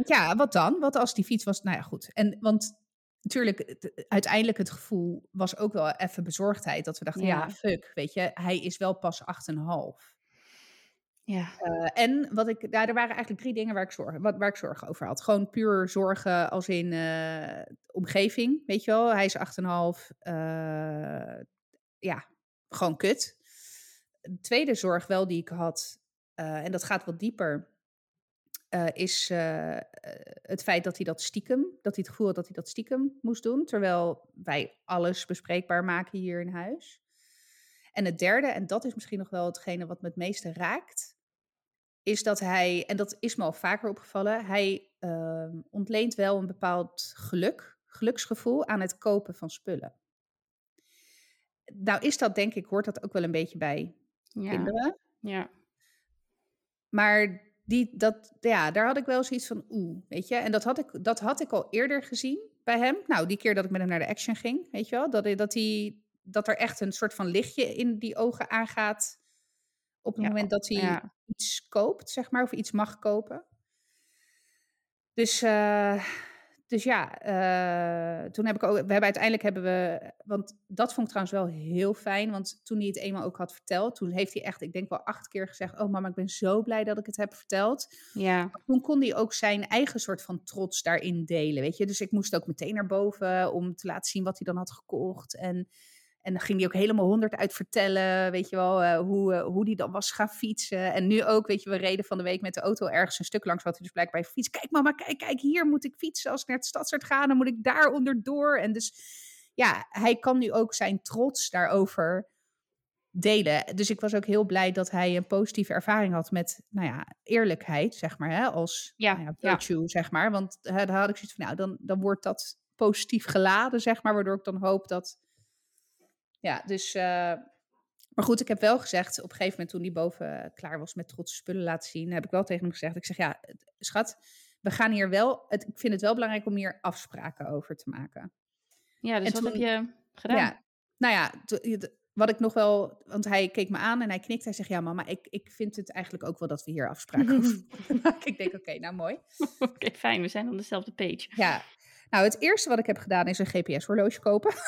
Ja, wat dan? Wat als die fiets was? Nou ja, goed. En, want natuurlijk, uiteindelijk het gevoel was ook wel even bezorgdheid. Dat we dachten, ja, ja fuck, weet je, hij is wel pas 8,5. Ja. Uh, en wat ik, nou, er waren eigenlijk drie dingen waar ik, zorgen, wat, waar ik zorgen over had. Gewoon puur zorgen als in uh, omgeving, weet je wel. Hij is 8,5. Uh, ja, gewoon kut. De tweede zorg wel die ik had, en dat gaat wat dieper, is het feit dat hij dat stiekem, dat hij het gevoel had dat hij dat stiekem moest doen. Terwijl wij alles bespreekbaar maken hier in huis. En het derde, en dat is misschien nog wel hetgene wat me het meeste raakt, is dat hij, en dat is me al vaker opgevallen, hij uh, ontleent wel een bepaald geluk, geluksgevoel aan het kopen van spullen. Nou is dat denk ik, hoort dat ook wel een beetje bij ja. kinderen. Ja. Maar die, dat, ja, daar had ik wel zoiets van, oeh, weet je. En dat had, ik, dat had ik al eerder gezien bij hem. Nou, die keer dat ik met hem naar de action ging, weet je wel. Dat, dat, hij, dat er echt een soort van lichtje in die ogen aangaat op het Ja, moment dat hij ja. iets koopt, zeg maar, of iets mag kopen. Dus, eh, dus ja, eh, toen heb ik ook, we hebben uiteindelijk hebben we, want dat vond ik trouwens wel heel fijn, want toen hij het eenmaal ook had verteld, toen heeft hij echt, ik denk wel acht keer gezegd, oh mama, ik ben zo blij dat ik het heb verteld. Ja. Toen kon hij ook zijn eigen soort van trots daarin delen, weet je. Dus ik moest ook meteen naar boven om te laten zien wat hij dan had gekocht en... En dan ging hij ook helemaal honderd uit vertellen, weet je wel, uh, hoe, uh, hoe die dan was gaan fietsen. En nu ook, weet je, we reden van de week met de auto ergens een stuk langs wat hij dus blijkbaar fiets. Kijk mama, kijk, kijk, hier moet ik fietsen. Als ik naar het stadstart ga, dan moet ik daar onderdoor. En dus, ja, hij kan nu ook zijn trots daarover delen. Dus ik was ook heel blij dat hij een positieve ervaring had met, nou ja, eerlijkheid, zeg maar, hè, als Ja, nou ja, ja. virtue, zeg maar. Want uh, dan had ik zoiets van, nou, dan, dan wordt dat positief geladen, zeg maar, waardoor ik dan hoop dat ja, dus. Uh, maar goed, ik heb wel gezegd, op een gegeven moment toen die boven klaar was met trotse spullen laten zien, heb ik wel tegen hem gezegd. Ik zeg, ja, schat, we gaan hier wel. Het, ik vind het wel belangrijk om hier afspraken over te maken. Ja, dus En wat toen- heb je gedaan? Ja, nou ja, wat ik nog wel, want hij keek me aan en hij knikt. Hij zegt, ja, mama, ik, ik vind het eigenlijk ook wel dat we hier afspraken over maken. Ik denk, oké, nou mooi. Oké, fijn, we zijn op dezelfde page. Ja, nou, het eerste wat ik heb gedaan is een GPS-horloge kopen.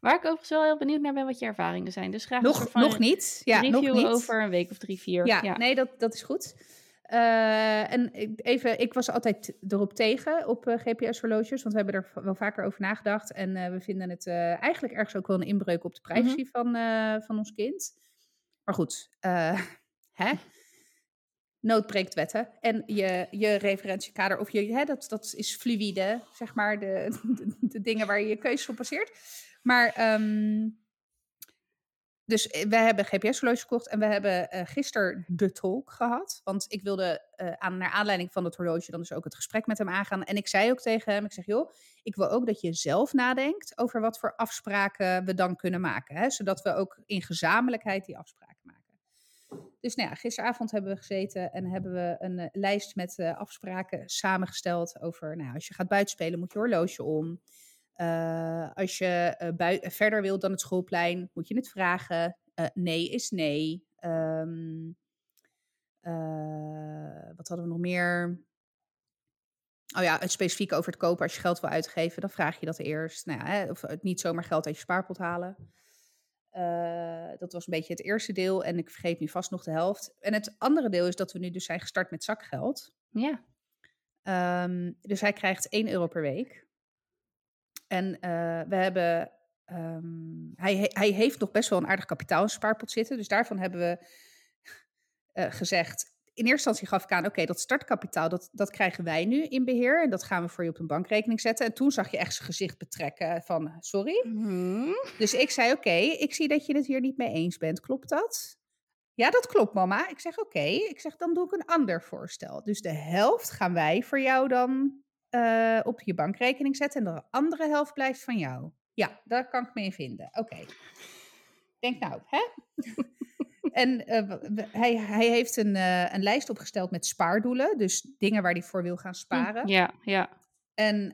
Waar ik overigens wel heel benieuwd naar ben wat je ervaringen zijn. Dus graag nog, nog niet. Ja, review nog niet. over een week of drie, vier. Ja, nee, dat, dat is goed. Eh, en ik- even, ik was altijd erop tegen op eh, GPS-horloges, want we hebben er wel vaker over nagedacht. En eh, we vinden het eigenlijk ergens ook wel een inbreuk op de privacy van, van ons kind. Maar goed, hè? Nood breekt wetten. En je, je referentiekader, of je, hè, dat, dat is fluïde, zeg maar, de, de, de dingen waar je je keuzes op baseert. Maar ehm, dus eh, wij hebben GPS-horloges gekocht en we hebben eh gisteren de tolk gehad. Want ik wilde eh, aan, naar aanleiding van het horloge dan dus ook het gesprek met hem aangaan. En ik zei ook tegen hem, ik zeg joh, ik wil ook dat je zelf nadenkt over wat voor afspraken we dan kunnen maken. Hè? Zodat we ook in gezamenlijkheid die afspraken maken. Dus nou ja, gisteravond hebben we gezeten en hebben we een lijst met afspraken samengesteld over, nou als je gaat buitenspelen moet je horloge om. Eh, als je eh, bui- verder wilt dan het schoolplein, moet je het vragen. Eh, nee is nee. Ehm, eh, wat hadden we nog meer? Oh ja, het specifiek over het kopen. Als je geld wil uitgeven, dan vraag je dat eerst. Nou ja, hè, of het niet zomaar geld uit je spaarpot halen. Eh, dat was een beetje het eerste deel. En ik vergeet nu vast nog de helft. En het andere deel is dat we nu dus zijn gestart met zakgeld. Ja, Ehm, dus hij krijgt 1 euro per week. En eh, we hebben. ehm, hij, hij heeft nog best wel een aardig kapitaal in spaarpot zitten. Dus daarvan hebben we eh, gezegd. In eerste instantie gaf ik aan, oké, dat startkapitaal, dat, dat krijgen wij nu in beheer. En dat gaan we voor je op een bankrekening zetten. En toen zag je echt zijn gezicht betrekken van, sorry? Mhm. Dus ik zei, oké, ik zie dat je het hier niet mee eens bent. Klopt dat? Ja, dat klopt, mama. Ik zeg, oké. Ik zeg, dan doe ik een ander voorstel. Dus de helft gaan wij voor jou dan eh, op je bankrekening zetten. En de andere helft blijft van jou. Ja, daar kan ik me in vinden. Oké. Denk nou, hè? en eh, hij, hij heeft een, eh, een lijst opgesteld met spaardoelen. Dus dingen waar hij voor wil gaan sparen. Ja, ja. En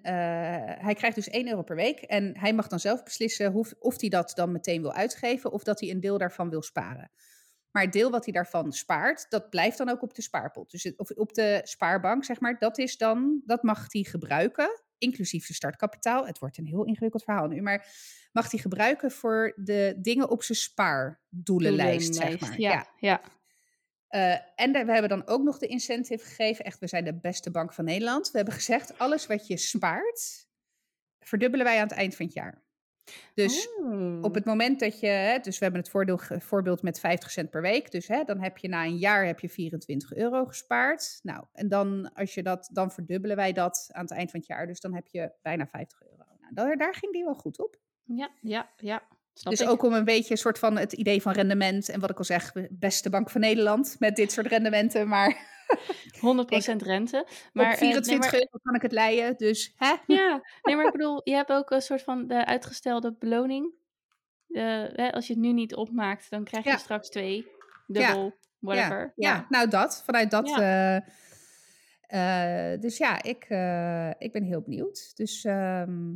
hij krijgt dus 1 euro per week. En hij mag dan zelf beslissen hoe, of hij dat dan meteen wil uitgeven of dat hij een deel daarvan wil sparen. Maar het deel wat hij daarvan spaart, dat blijft dan ook op de spaarpot. Dus het, of op de spaarbank, zeg maar, dat is dan, dat mag hij gebruiken inclusief zijn startkapitaal. Het wordt een heel ingewikkeld verhaal nu, maar mag hij gebruiken voor de dingen op zijn spaardoelenlijst, zeg maar. Ja, ja. Uh, en we hebben dan ook nog de incentive gegeven. Echt, we zijn de beste bank van Nederland. We hebben gezegd, alles wat je spaart, verdubbelen wij aan het eind van het jaar. Dus op Oh. het moment dat je, dus we hebben het voordeel, voorbeeld met 50 cent per week. Dus hè, dan heb je na een jaar heb je 24 euro gespaard. Nou, en dan, als je dat, dan verdubbelen wij dat aan het eind van het jaar. Dus dan heb je bijna 50 euro. Nou, daar, daar ging die wel goed op. Ja, ja, ja. Snap dus ik. ook om een beetje een soort van het idee van rendement. En wat ik al zeg, beste bank van Nederland met dit soort rendementen. Maar 100% rente. Maar, op eh, nee, 24 maar- euro kan ik het leiden. Dus hè? Ja, nee, maar ik bedoel, je hebt ook een soort van de uitgestelde beloning. Hè, als je het nu niet opmaakt, dan krijg je Ja. straks twee, dubbel, whatever. Ja, ja, nou dat, vanuit dat. Ja. eh, eh, dus ja, ik, ik ben heel benieuwd. Dus ehm,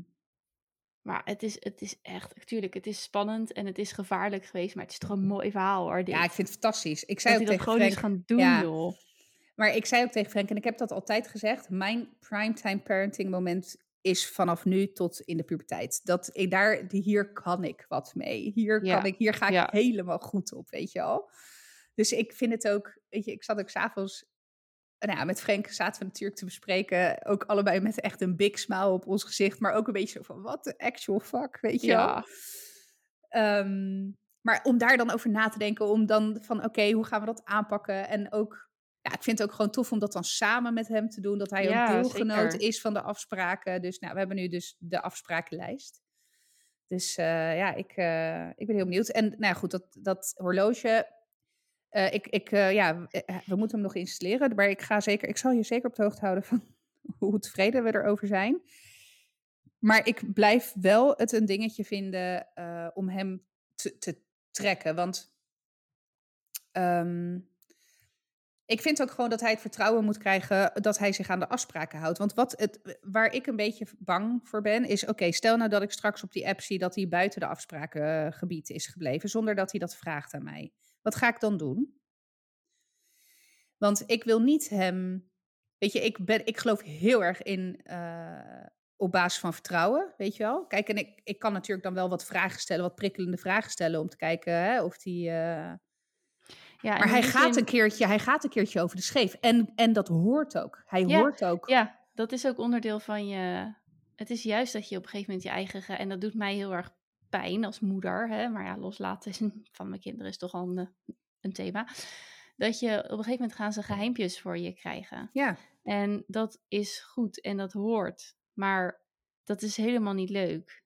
Maar het is, het is echt, natuurlijk, het is spannend en het is gevaarlijk geweest, maar het is toch een mooi verhaal hoor. Dit. ja, ik vind het fantastisch. Ik zei dat ook hij dat tegen gewoon Frank, gaan doen, ja. joh. Maar ik zei ook tegen Frank, en ik heb dat altijd gezegd, mijn primetime parenting moment is vanaf nu tot in de puberteit. Dat ik daar, hier kan ik wat mee. Hier, Ja, kan ik, hier ga ik helemaal goed op, weet je al. Dus ik vind het ook, weet je, ik zat ook s'avonds, nou ja, met Frank zaten we natuurlijk te bespreken, ook allebei met echt een big smile op ons gezicht, maar ook een beetje zo van, wat de actual fuck, weet je wel. Ja, Ehm, maar om daar dan over na te denken, om dan van oké, hoe gaan we dat aanpakken? En ook, ja, ik vind het ook gewoon tof om dat dan samen met hem te doen, dat hij Ja, ook deelgenoot zeker. is van de afspraken. Dus nou, we hebben nu dus de afsprakenlijst. Dus eh, ja, ik, eh, ik ben heel benieuwd. En nou ja, goed, dat, dat horloge, eh, ik, ik, ja, we moeten hem nog installeren, maar ik ga zeker, ik zal je zeker op de hoogte houden van hoe tevreden we erover zijn. Maar ik blijf wel het een dingetje vinden om hem te, te trekken. Want ehm, ik vind ook gewoon dat hij het vertrouwen moet krijgen dat hij zich aan de afspraken houdt. Want wat het, waar ik een beetje bang voor ben, is: oké, stel nou dat ik straks op die app zie dat hij buiten de afsprakengebied is gebleven, zonder dat hij dat vraagt aan mij. Wat ga ik dan doen? Want ik wil niet hem. Weet je, ik, ben, ik geloof heel erg in. eh, op basis van vertrouwen, weet je wel. Kijk, en ik, ik kan natuurlijk dan wel wat vragen stellen, wat prikkelende vragen stellen om te kijken hè, of die. eh, ja Maar hij gaat, zin- een keertje, hij gaat een keertje over de scheef. En, en dat hoort ook. Hij Ja, hoort ook. Ja, dat is ook onderdeel van je. Het is juist dat je op een gegeven moment je eigen. ge- En dat doet mij heel erg pijn als moeder. Hè? Maar ja, loslaten van mijn kinderen is toch al een, een thema. Dat je op een gegeven moment gaan ze geheimpjes voor je krijgen. Ja, En dat is goed en dat hoort. Maar dat is helemaal niet leuk.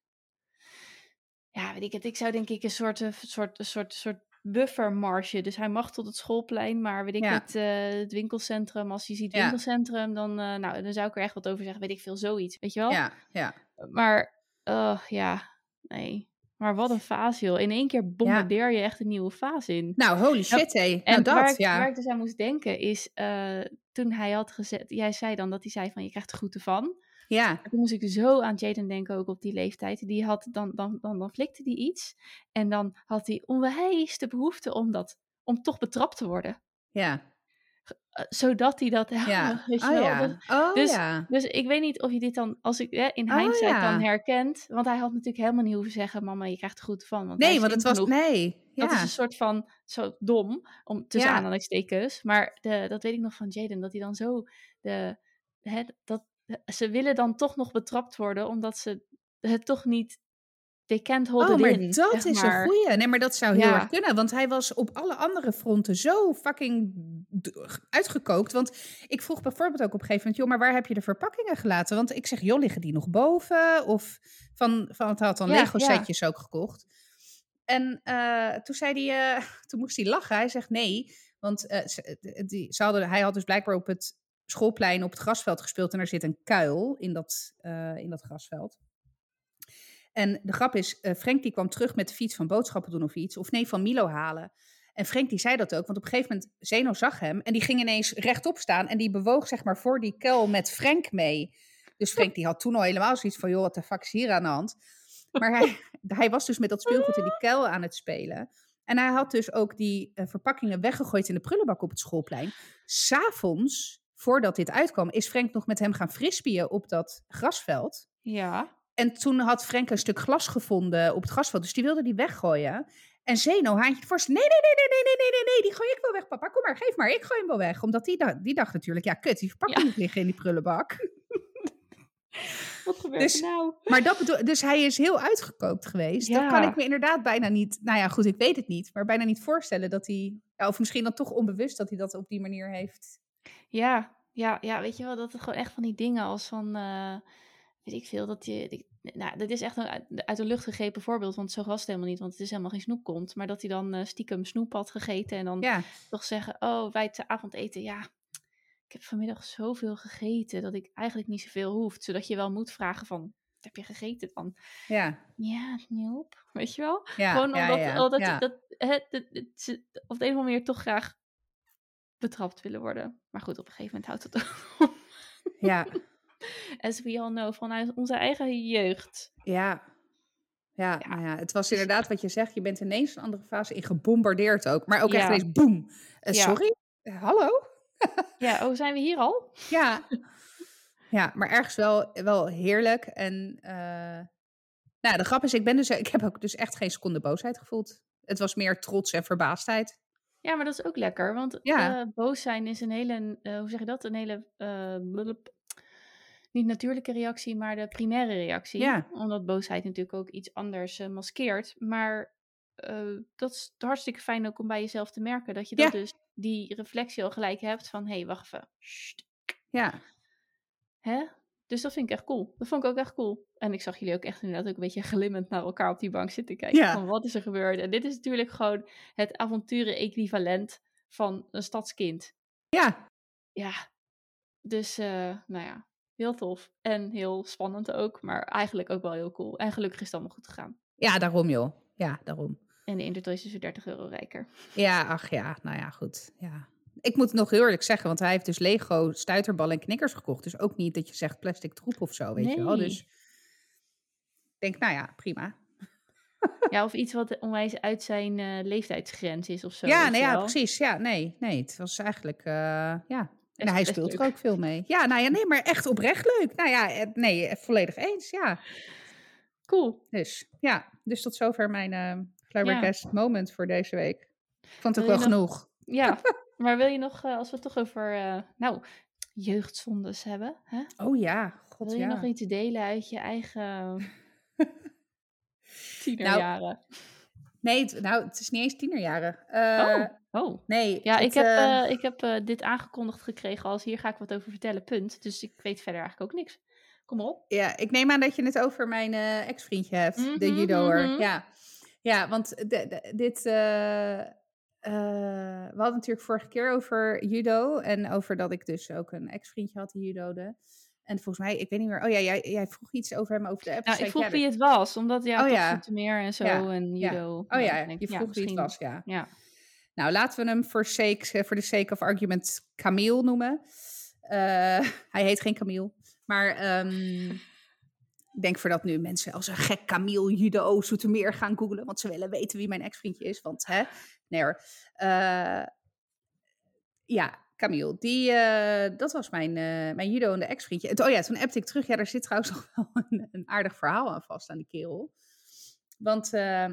Ja, weet ik het. Ik zou denk ik een soort, soort, een soort, soort buffermarge. Dus hij mag tot het schoolplein, maar weet ik Ja. het, eh, het winkelcentrum. Als hij ziet Ja. winkelcentrum, dan, eh, nou, dan zou ik er echt wat over zeggen. Weet ik veel, zoiets. Weet je wel? ja, ja. Maar, oh, ja, nee. Maar wat een fase, joh. In één keer bombardeer je echt een nieuwe fase in. Nou, holy shit, hé. En Nou, waar, dat, ik, ja. waar ik dus aan moest denken is, eh, toen hij had gezet, jij zei dan dat hij zei van je krijgt er groeten van. Ja, Toen moest ik zo aan Jaden denken, ook op die leeftijd. Die had dan, dan, dan, dan flikte die iets. En dan had hij onwijs de behoefte om dat, om toch betrapt te worden. ja, Eh, zodat hij dat, ja. weet je Oh wel. ja, Dus, oh dus- ja. dus ik weet niet of je dit dan, als ik hè, in Oh, hindsight ja. dan herkent. Want hij had natuurlijk helemaal niet hoeven zeggen, mama, je krijgt er goed van. Want Nee, want het was... genoeg. Nee, ja. Dat is een soort van zo dom, om tussen Ja. aanhalingstekens. Maar de, dat weet ik nog van Jaden, dat hij dan zo de, hè, dat ze willen dan toch nog betrapt worden, omdat ze het toch niet. They Oh, maar in. dat zeg is maar. een goeie. Nee, maar dat zou heel Ja. erg kunnen. Want hij was op alle andere fronten zo fucking uitgekookt. Want ik vroeg bijvoorbeeld ook op een gegeven moment... joh, maar waar heb je de verpakkingen gelaten? Want ik zeg, joh, liggen die nog boven? Of van, van het had dan Ja, Lego-setjes ook gekocht. En eh, toen zei hij... eh, toen moest hij lachen. Hij zegt nee. Want eh, die, ze hadden, hij had dus blijkbaar op het schoolplein op het grasveld gespeeld... en er zit een kuil in dat, eh, in dat grasveld. En de grap is, eh, Frank die kwam terug met de fiets van boodschappen doen of iets. Of nee, van Milo halen. En Frank die zei dat ook, want op een gegeven moment, Zeno zag hem. En die ging ineens rechtop staan en die bewoog zeg maar voor die kuil met Frank mee. Dus Frank die had toen al helemaal zoiets van, joh, wat de fuck is hier aan de hand? Maar hij, hij was dus met dat speelgoed in die kuil aan het spelen. En hij had dus ook die eh, verpakkingen weggegooid in de prullenbak op het schoolplein. S'avonds voordat dit uitkwam, is Frank nog met hem gaan frisbeeën op dat grasveld. Ja. En toen had Frank een stuk glas gevonden op het grasveld, dus die wilde die weggooien. En Zeno, haantje voorste, nee, nee, nee, nee, nee, nee, nee, nee, nee, die gooi ik wel weg, papa. Kom maar, geef maar, ik gooi hem wel weg. Omdat die, dacht, die dacht natuurlijk, ja, kut, die verpakking Ja. moet liggen in die prullenbak. Wat gebeurt Dus- er nou? Maar dat bedoel, dus hij is heel uitgekookt geweest. Dan Ja. kan ik me inderdaad bijna niet, nou ja, goed, ik weet het niet, maar bijna niet voorstellen dat hij, ja, of misschien dan toch onbewust dat hij dat op die manier heeft. Ja, ja, ja, weet je wel, dat het gewoon echt van die dingen als van, eh, weet ik veel, dat je, die- nou, dit is echt een uit, uit de lucht gegrepen voorbeeld, want zo was het helemaal niet, want het is helemaal geen snoepkont, maar dat hij dan eh, stiekem snoep had gegeten en dan Ja, toch zeggen, oh, wij het avondeten, ja, ik heb vanmiddag zoveel gegeten dat ik eigenlijk niet zoveel hoeft, zodat je wel moet vragen van, wat heb je gegeten dan? ja, Ja, noep, weet je wel? ja. Gewoon omdat, ja, omdat ja. dat, het, het- het- ze op de een of andere manier toch graag betrapt willen worden. Maar goed, op een gegeven moment houdt het op. Ja, As we all know, vanuit onze eigen jeugd. ja. Ja, Ja. nou ja, het was inderdaad wat je zegt. Je bent ineens een andere fase in gebombardeerd ook. Maar ook echt ineens boem. Eh. Sorry? Eh, hallo? Ja, oh, zijn we hier al? Ja. ja, maar ergens wel, wel heerlijk. En eh, nou, de grap is, ik, ben dus, ik heb ook dus echt geen seconde boosheid gevoeld. Het was meer trots en verbaasdheid. Ja, maar dat is ook lekker. Want Ja. eh, boos zijn is een hele, eh, hoe zeg je dat? Een hele, eh, niet natuurlijke reactie, maar de primaire reactie. Ja. Omdat boosheid natuurlijk ook iets anders maskeert. Maar dat is hartstikke fijn ook om bij jezelf te merken. Dat je dat Ja. dus, die reflectie al gelijk hebt van, hé, hey, wacht even. Sst, Ja, Hè? Dus dat vind ik echt cool. Dat vond ik ook echt cool. En ik zag jullie ook echt inderdaad ook een beetje glimmend naar elkaar op die bank zitten kijken. Ja. Van wat is er gebeurd? En dit is natuurlijk gewoon het avonturen-equivalent van een stadskind. ja, Ja. Dus, eh, nou ja, heel tof. En heel spannend ook. Maar eigenlijk ook wel heel cool. En gelukkig is het allemaal goed gegaan. ja, daarom joh. Ja, daarom. En de Intertoys is weer 30 euro rijker. Ja, ach ja, nou ja, goed. Ja. Ik moet het nog heel eerlijk zeggen, want hij heeft dus Lego stuiterballen en knikkers gekocht. Dus ook niet dat je zegt plastic troep of zo, weet je wel. Dus ik denk, nou ja, prima. Ja, of iets wat onwijs uit zijn eh, leeftijdsgrens is of zo. ja, nee, je ja, precies. Ja, nee, nee, het was eigenlijk, eh, ja. En hij best speelt er ook veel mee. Ja, nou ja, nee, maar echt oprecht leuk. Nou ja, eh, nee, volledig eens, ja. Cool. Dus ja, dus tot zover mijn eh flabbergast moment voor deze week. Ik vond het ook wel nog- genoeg. Ja, maar wil je nog, eh, als we het toch over, eh, nou, jeugdzondes hebben, hè? Oh ja, god wil je ja. nog iets delen uit je eigen Nou, tienerjaren? Nee, het, nou, het is niet eens tienerjaren. Eh, oh, oh. Nee. Ja, het, ik heb, ik heb dit aangekondigd gekregen als hier ga ik wat over vertellen, punt. Dus ik weet verder eigenlijk ook niks. Kom op. Ja, ik neem aan dat je het over mijn ex-vriendje hebt, de Mhm, judoer. mhm. Ja. ja, want de, de- dit... eh, eh, we hadden natuurlijk vorige keer over judo en over dat ik dus ook een ex-vriendje had die judode. En volgens mij, ik weet niet meer... Oh ja, jij, jij vroeg iets over hem over de app. Nou, Zei ik vroeg ja, wie het was, omdat ja, Oh ja. meer en zo Ja, en ja. judo. Oh nou, ja, je vroeg wie het was, ja. Ja. Nou, laten we hem voor sake, voor de sake of argument Camille noemen. Eh, hij heet geen Camille. Maar ehm, ik denk voordat nu mensen als een gek Camille Judo Zoetermeer gaan googlen. Want ze willen weten wie mijn ex-vriendje is. Want hè, nee hoor. Eh, ja, Camille. Die, eh, dat was mijn, eh, mijn judo en de ex-vriendje. En, oh ja, toen appte ik terug. Ja, daar zit trouwens nog wel een, een aardig verhaal aan vast aan die kerel. Want,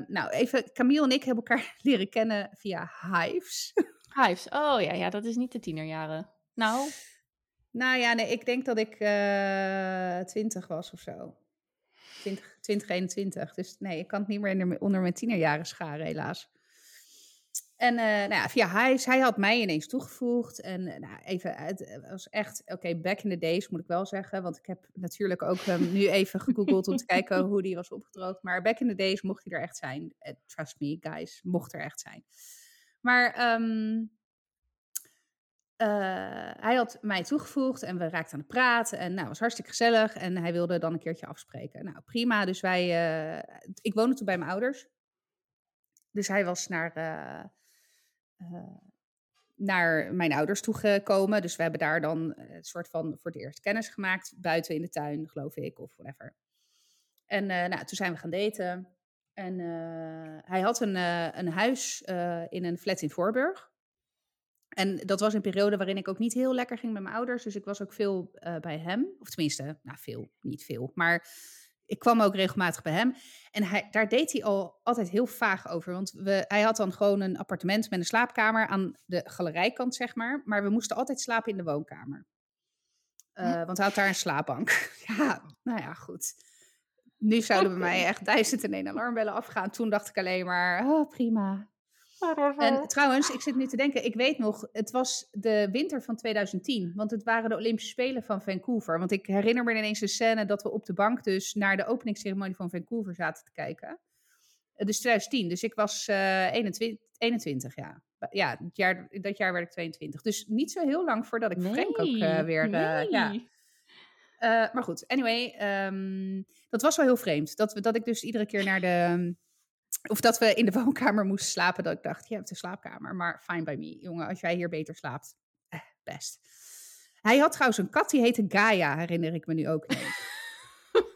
nou even, Camille en ik hebben elkaar leren kennen via Hives. Hives. Oh ja, ja, dat is niet de tienerjaren. Nou, nou ja, nee, ik denk dat ik 20 was of zo. 20, 2021. Dus nee, ik kan het niet meer onder mijn tienerjaren scharen, helaas. En eh, nou ja, via Hives, hij had mij ineens toegevoegd. En eh, nou, even, het was echt, oké, back in the days moet ik wel zeggen. Want ik heb natuurlijk ook hem nu even gegoogeld om te kijken hoe die was opgedroogd. Maar back in the days mocht hij er echt zijn. Eh, trust me, guys, mocht er echt zijn. Maar ehm, eh, hij had mij toegevoegd en we raakten aan het praten. En nou, het was hartstikke gezellig. En hij wilde dan een keertje afspreken. Nou, prima. Dus wij, eh, ik woonde toen bij mijn ouders. Dus hij was naar, eh, eh, naar mijn ouders toegekomen. Dus we hebben daar dan eh, een soort van voor het eerst kennis gemaakt. Buiten in de tuin, geloof ik, of whatever. En nou, toen zijn we gaan daten. En hij had een, een huis in een flat in Voorburg. En dat was een periode waarin ik ook niet heel lekker ging met mijn ouders. Dus ik was ook veel bij hem. Of tenminste, nou veel, niet veel. Maar ik kwam ook regelmatig bij hem. En hij, daar deed hij al altijd heel vaag over. Want we, hij had dan gewoon een appartement met een slaapkamer aan de galerijkant, zeg maar. Maar we moesten altijd slapen in de woonkamer. Uh, want hij had daar een slaapbank. ja, nou ja, goed. Nu zouden bij mij echt duizend en één alarmbellen afgaan. Toen dacht ik alleen maar, oh, prima. En trouwens, ik zit nu te denken, ik weet nog, het was de winter van 2010, want het waren de Olympische Spelen van Vancouver. Want ik herinner me ineens de scène dat we op de bank dus naar de openingsceremonie van Vancouver zaten te kijken. Eh, dus 2010, dus ik was uh, 21, 21, ja. Ja, dat jaar, dat jaar werd ik 22. Dus niet zo heel lang voordat ik nee, Frank ook uh, weer... Uh, nee. ja. Maar goed, anyway, um, dat was wel heel vreemd. Dat, we, dat ik dus iedere keer naar de of dat we in de woonkamer moesten slapen. Dat ik dacht, je hebt een slaapkamer. Maar fine by me, jongen. Als jij hier beter slaapt, eh, best. Hij had trouwens een kat, die heette Gaia, herinner ik me nu ook.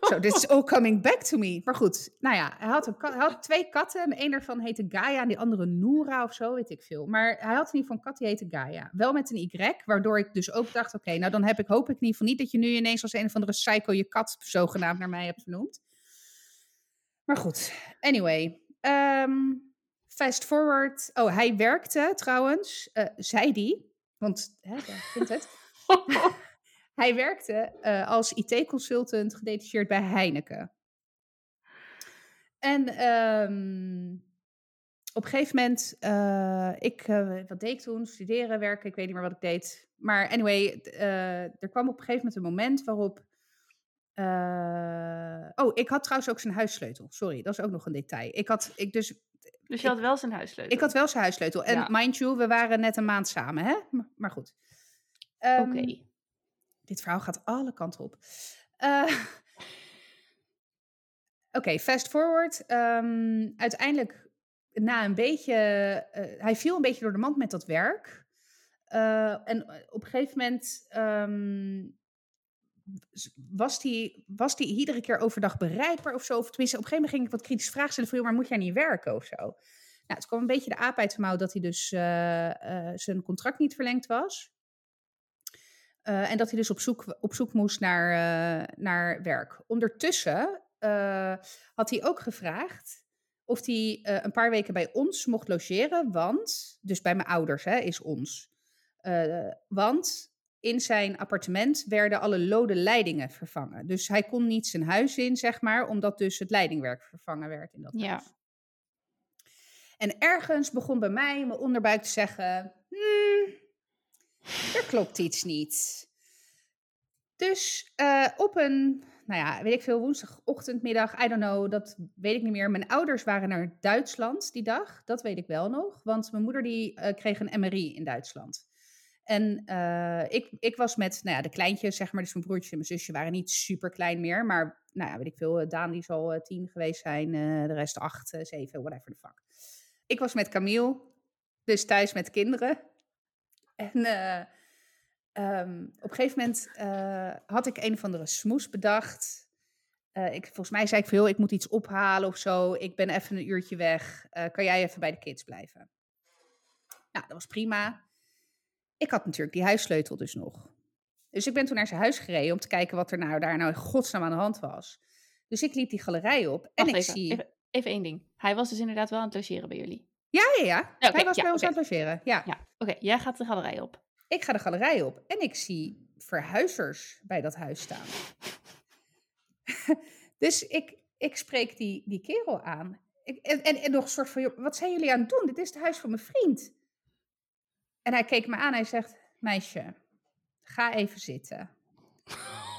so, this is all coming back to me. Maar goed, nou ja, hij had, een kat, hij had twee katten. En een daarvan heette Gaia en die andere Noora of zo, weet ik veel. Maar hij had in ieder geval een kat, die heette Gaia. Wel met een Y, waardoor ik dus ook dacht, oké, nou dan heb ik, hoop ik in ieder geval niet dat je nu ineens als een of andere psycho je kat zogenaamd naar mij hebt vernoemd. Maar goed, anyway. Um, fast forward. Oh, hij werkte trouwens, uh, zei die, want hè, daar vindt het. hij werkte uh, als IT-consultant gedetacheerd bij Heineken. En um, op een gegeven moment, uh, ik, wat deed ik toen? Studeren, werken, ik weet niet meer wat ik deed. Maar anyway, er kwam op een gegeven moment een moment waarop uh, oh, ik had trouwens ook zijn huissleutel. Sorry, dat is ook nog een detail. Ik had, ik dus, dus je had wel zijn huissleutel? Ik had wel zijn huissleutel. En mind you, we waren net een maand samen, hè? Maar goed. Um, Oké. Dit verhaal gaat alle kanten op. Uh, Oké, okay, fast forward. Um, uiteindelijk, na een beetje... Uh, hij viel een beetje door de mand met dat werk. En op een gegeven moment... Um, was die, was die iedere keer overdag bereikbaar of zo? Of tenminste, op een gegeven moment ging ik wat kritisch vragen stellen maar moet jij niet werken of zo? Nou, het kwam een beetje de aap uit de mouw dat hij dus uh, uh, zijn contract niet verlengd was. Uh, en dat hij dus op zoek, op zoek moest naar, naar werk. Ondertussen had hij ook gevraagd of hij een paar weken bij ons mocht logeren, want, dus bij mijn ouders hè, is ons. want in zijn appartement werden alle lode leidingen vervangen. Dus hij kon niet zijn huis in, zeg maar, omdat dus het leidingwerk vervangen werd in dat ja. huis. En ergens begon bij mij mijn onderbuik te zeggen: hmm, er klopt iets niet. Dus uh, op een, nou ja, weet ik veel, woensdagochtend, middag, I don't know, dat weet ik niet meer. Mijn ouders waren naar Duitsland die dag, dat weet ik wel nog. Want mijn moeder die uh, kreeg een MRI in Duitsland. En uh, ik, ik was met nou ja, de kleintjes, zeg maar, dus mijn broertje en mijn zusje waren niet super klein meer. Maar, nou ja, weet ik veel, Daan die zal uh, tien geweest zijn, de rest acht, zeven, whatever the fuck. Ik was met Camille, dus thuis met kinderen. En um, op een gegeven moment had ik een of andere smoes bedacht. ik, volgens mij zei ik veel, ik moet iets ophalen of zo. Ik ben even een uurtje weg. kan jij even bij de kids blijven? Nou, dat was prima. Ik had natuurlijk die huissleutel dus nog. Dus ik ben toen naar zijn huis gereden om te kijken wat er nou daar nou in godsnaam aan de hand was. Dus ik liep die galerij op en ik even, zie... Even, even, één ding. Hij was dus inderdaad wel aan het logeren bij jullie? Ja, ja, ja. Hij was bij ons aan het logeren, ja. ja. Oké, jij gaat de galerij op. Ik ga de galerij op en ik zie verhuizers bij dat huis staan. dus ik, ik spreek die, die kerel aan. Ik, en, en, en nog een soort van, wat zijn jullie aan het doen? Dit is het huis van mijn vriend. En hij keek me aan en hij zegt, meisje, ga even zitten.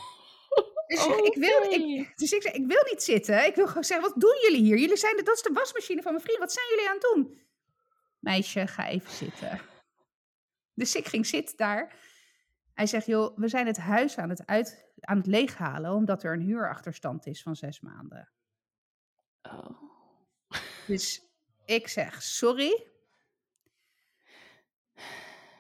Dus, ik wil, ik, dus ik zei, ik wil niet zitten. Ik wil gewoon zeggen, wat doen jullie hier? Jullie zijn, dat is de wasmachine van mijn vriend. Wat zijn jullie aan het doen? Meisje, ga even zitten. Dus ik ging zitten daar. Hij zegt, joh, we zijn het huis aan het, uit, aan het leeghalen... omdat er een huurachterstand is van zes maanden. Oh. Dus ik zeg, sorry,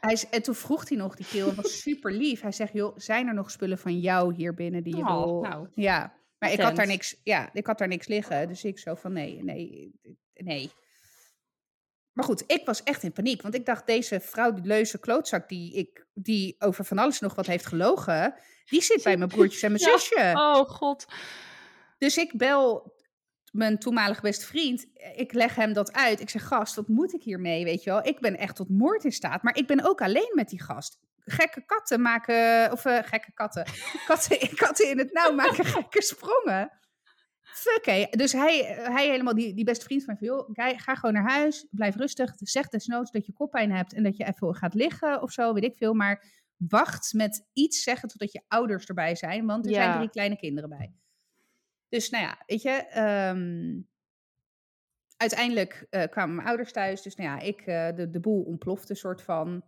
hij, en toen vroeg hij nog, die keel was super lief. Hij zegt, joh, zijn er nog spullen van jou hier binnen die je oh, wil... Nou, ja, maar ik had, daar niks, ja, ik had daar niks liggen. Dus ik zo van, nee, nee, nee. maar goed, ik was echt in paniek. Want ik dacht, deze vrouw, die leuze klootzak die, ik, die over van alles nog wat heeft gelogen... die zit bij mijn broertjes en mijn Ja. zusje. Oh god. Dus ik bel mijn toenmalige beste vriend. Ik leg hem dat uit. Ik zeg, gast, wat moet ik hiermee, weet je wel? Ik ben echt tot moord in staat. Maar ik ben ook alleen met die gast. Gekke katten maken... Of eh, gekke katten. katten. Katten in het nauw maken gekke sprongen. Fuck, hé. Dus hij, hij helemaal, die, die beste vriend van mij, van, joh, ga gewoon naar huis. Blijf rustig. Zeg desnoods dat je koppijn hebt en dat je even gaat liggen of zo, weet ik veel. Maar wacht met iets zeggen totdat je ouders erbij zijn. Want er Ja. zijn drie kleine kinderen bij. Dus nou ja, weet je, ehm, uiteindelijk eh, kwamen mijn ouders thuis. Dus nou ja, ik, eh, de, de boel ontplofte soort van.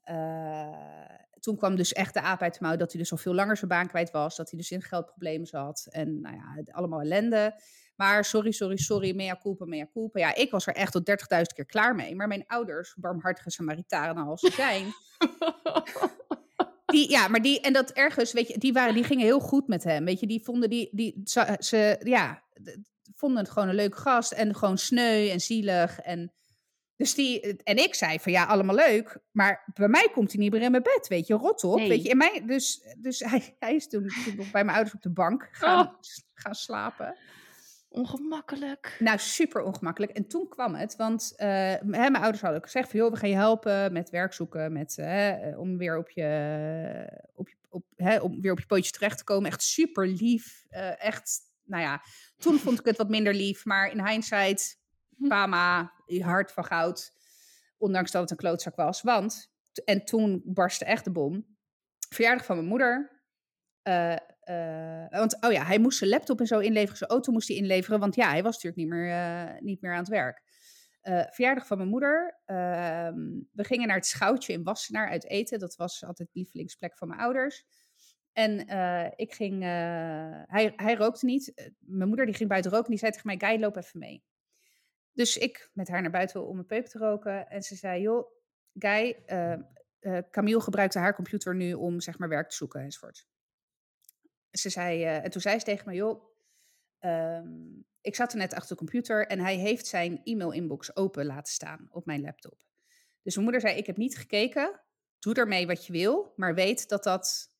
Eh, toen kwam dus echt de aap uit de mouw dat hij dus al veel langer zijn baan kwijt was. Dat hij dus in geldproblemen zat. En nou ja, allemaal ellende. Maar sorry, sorry, sorry, mea culpa, mea culpa. Ja, ik was er echt tot 30.000 keer klaar mee. Maar mijn ouders, barmhartige Samaritanen als ze zijn... Die, ja, maar die, en dat ergens, weet je, die, waren, die gingen heel goed met hem. Weet je, die vonden die, die ze, ze ja, vonden het gewoon een leuke gast en gewoon sneu en zielig. En, dus die, en ik zei van ja, allemaal leuk, maar bij mij komt hij niet meer in mijn bed, weet je, rot op. Nee. Weet je, in mij, dus dus hij, hij is toen, bij mijn ouders op de bank gaan, Oh. gaan slapen. Ongemakkelijk. Nou, super ongemakkelijk. En toen kwam het, want eh, hè, mijn ouders hadden ook gezegd van... joh, we gaan je helpen met werk zoeken, met, eh, om weer op je, op je, op, hè, om weer op je pootjes terecht te komen. Echt super lief. Eh, echt, nou ja, toen vond ik het wat minder lief. Maar in hindsight, pama, hart van goud. Ondanks dat het een klootzak was. Want, en toen barstte echt de bom. Verjaardag van mijn moeder. Eh, want, oh ja, hij moest zijn laptop en zo inleveren. Zijn auto moest hij inleveren. Want ja, hij was natuurlijk niet meer, eh, niet meer aan het werk. Eh, verjaardag van mijn moeder. Ehm, we gingen naar het Schoutje in Wassenaar uit eten. Dat was altijd de lievelingsplek van mijn ouders. En ik ging... hij, hij rookte niet. Mijn moeder die ging buiten roken. Die zei tegen mij, Guy, loop even mee. Dus ik met haar naar buiten om een peuk te roken. En ze zei, joh, Guy... Camille gebruikte haar computer nu om zeg maar werk te zoeken enzovoort ze zei, eh, en toen zei ze tegen me, joh, ehm, ik zat er net achter de computer en hij heeft zijn e-mail-inbox open laten staan op mijn laptop. Dus mijn moeder zei, ik heb niet gekeken, doe ermee wat je wil, maar weet dat dat,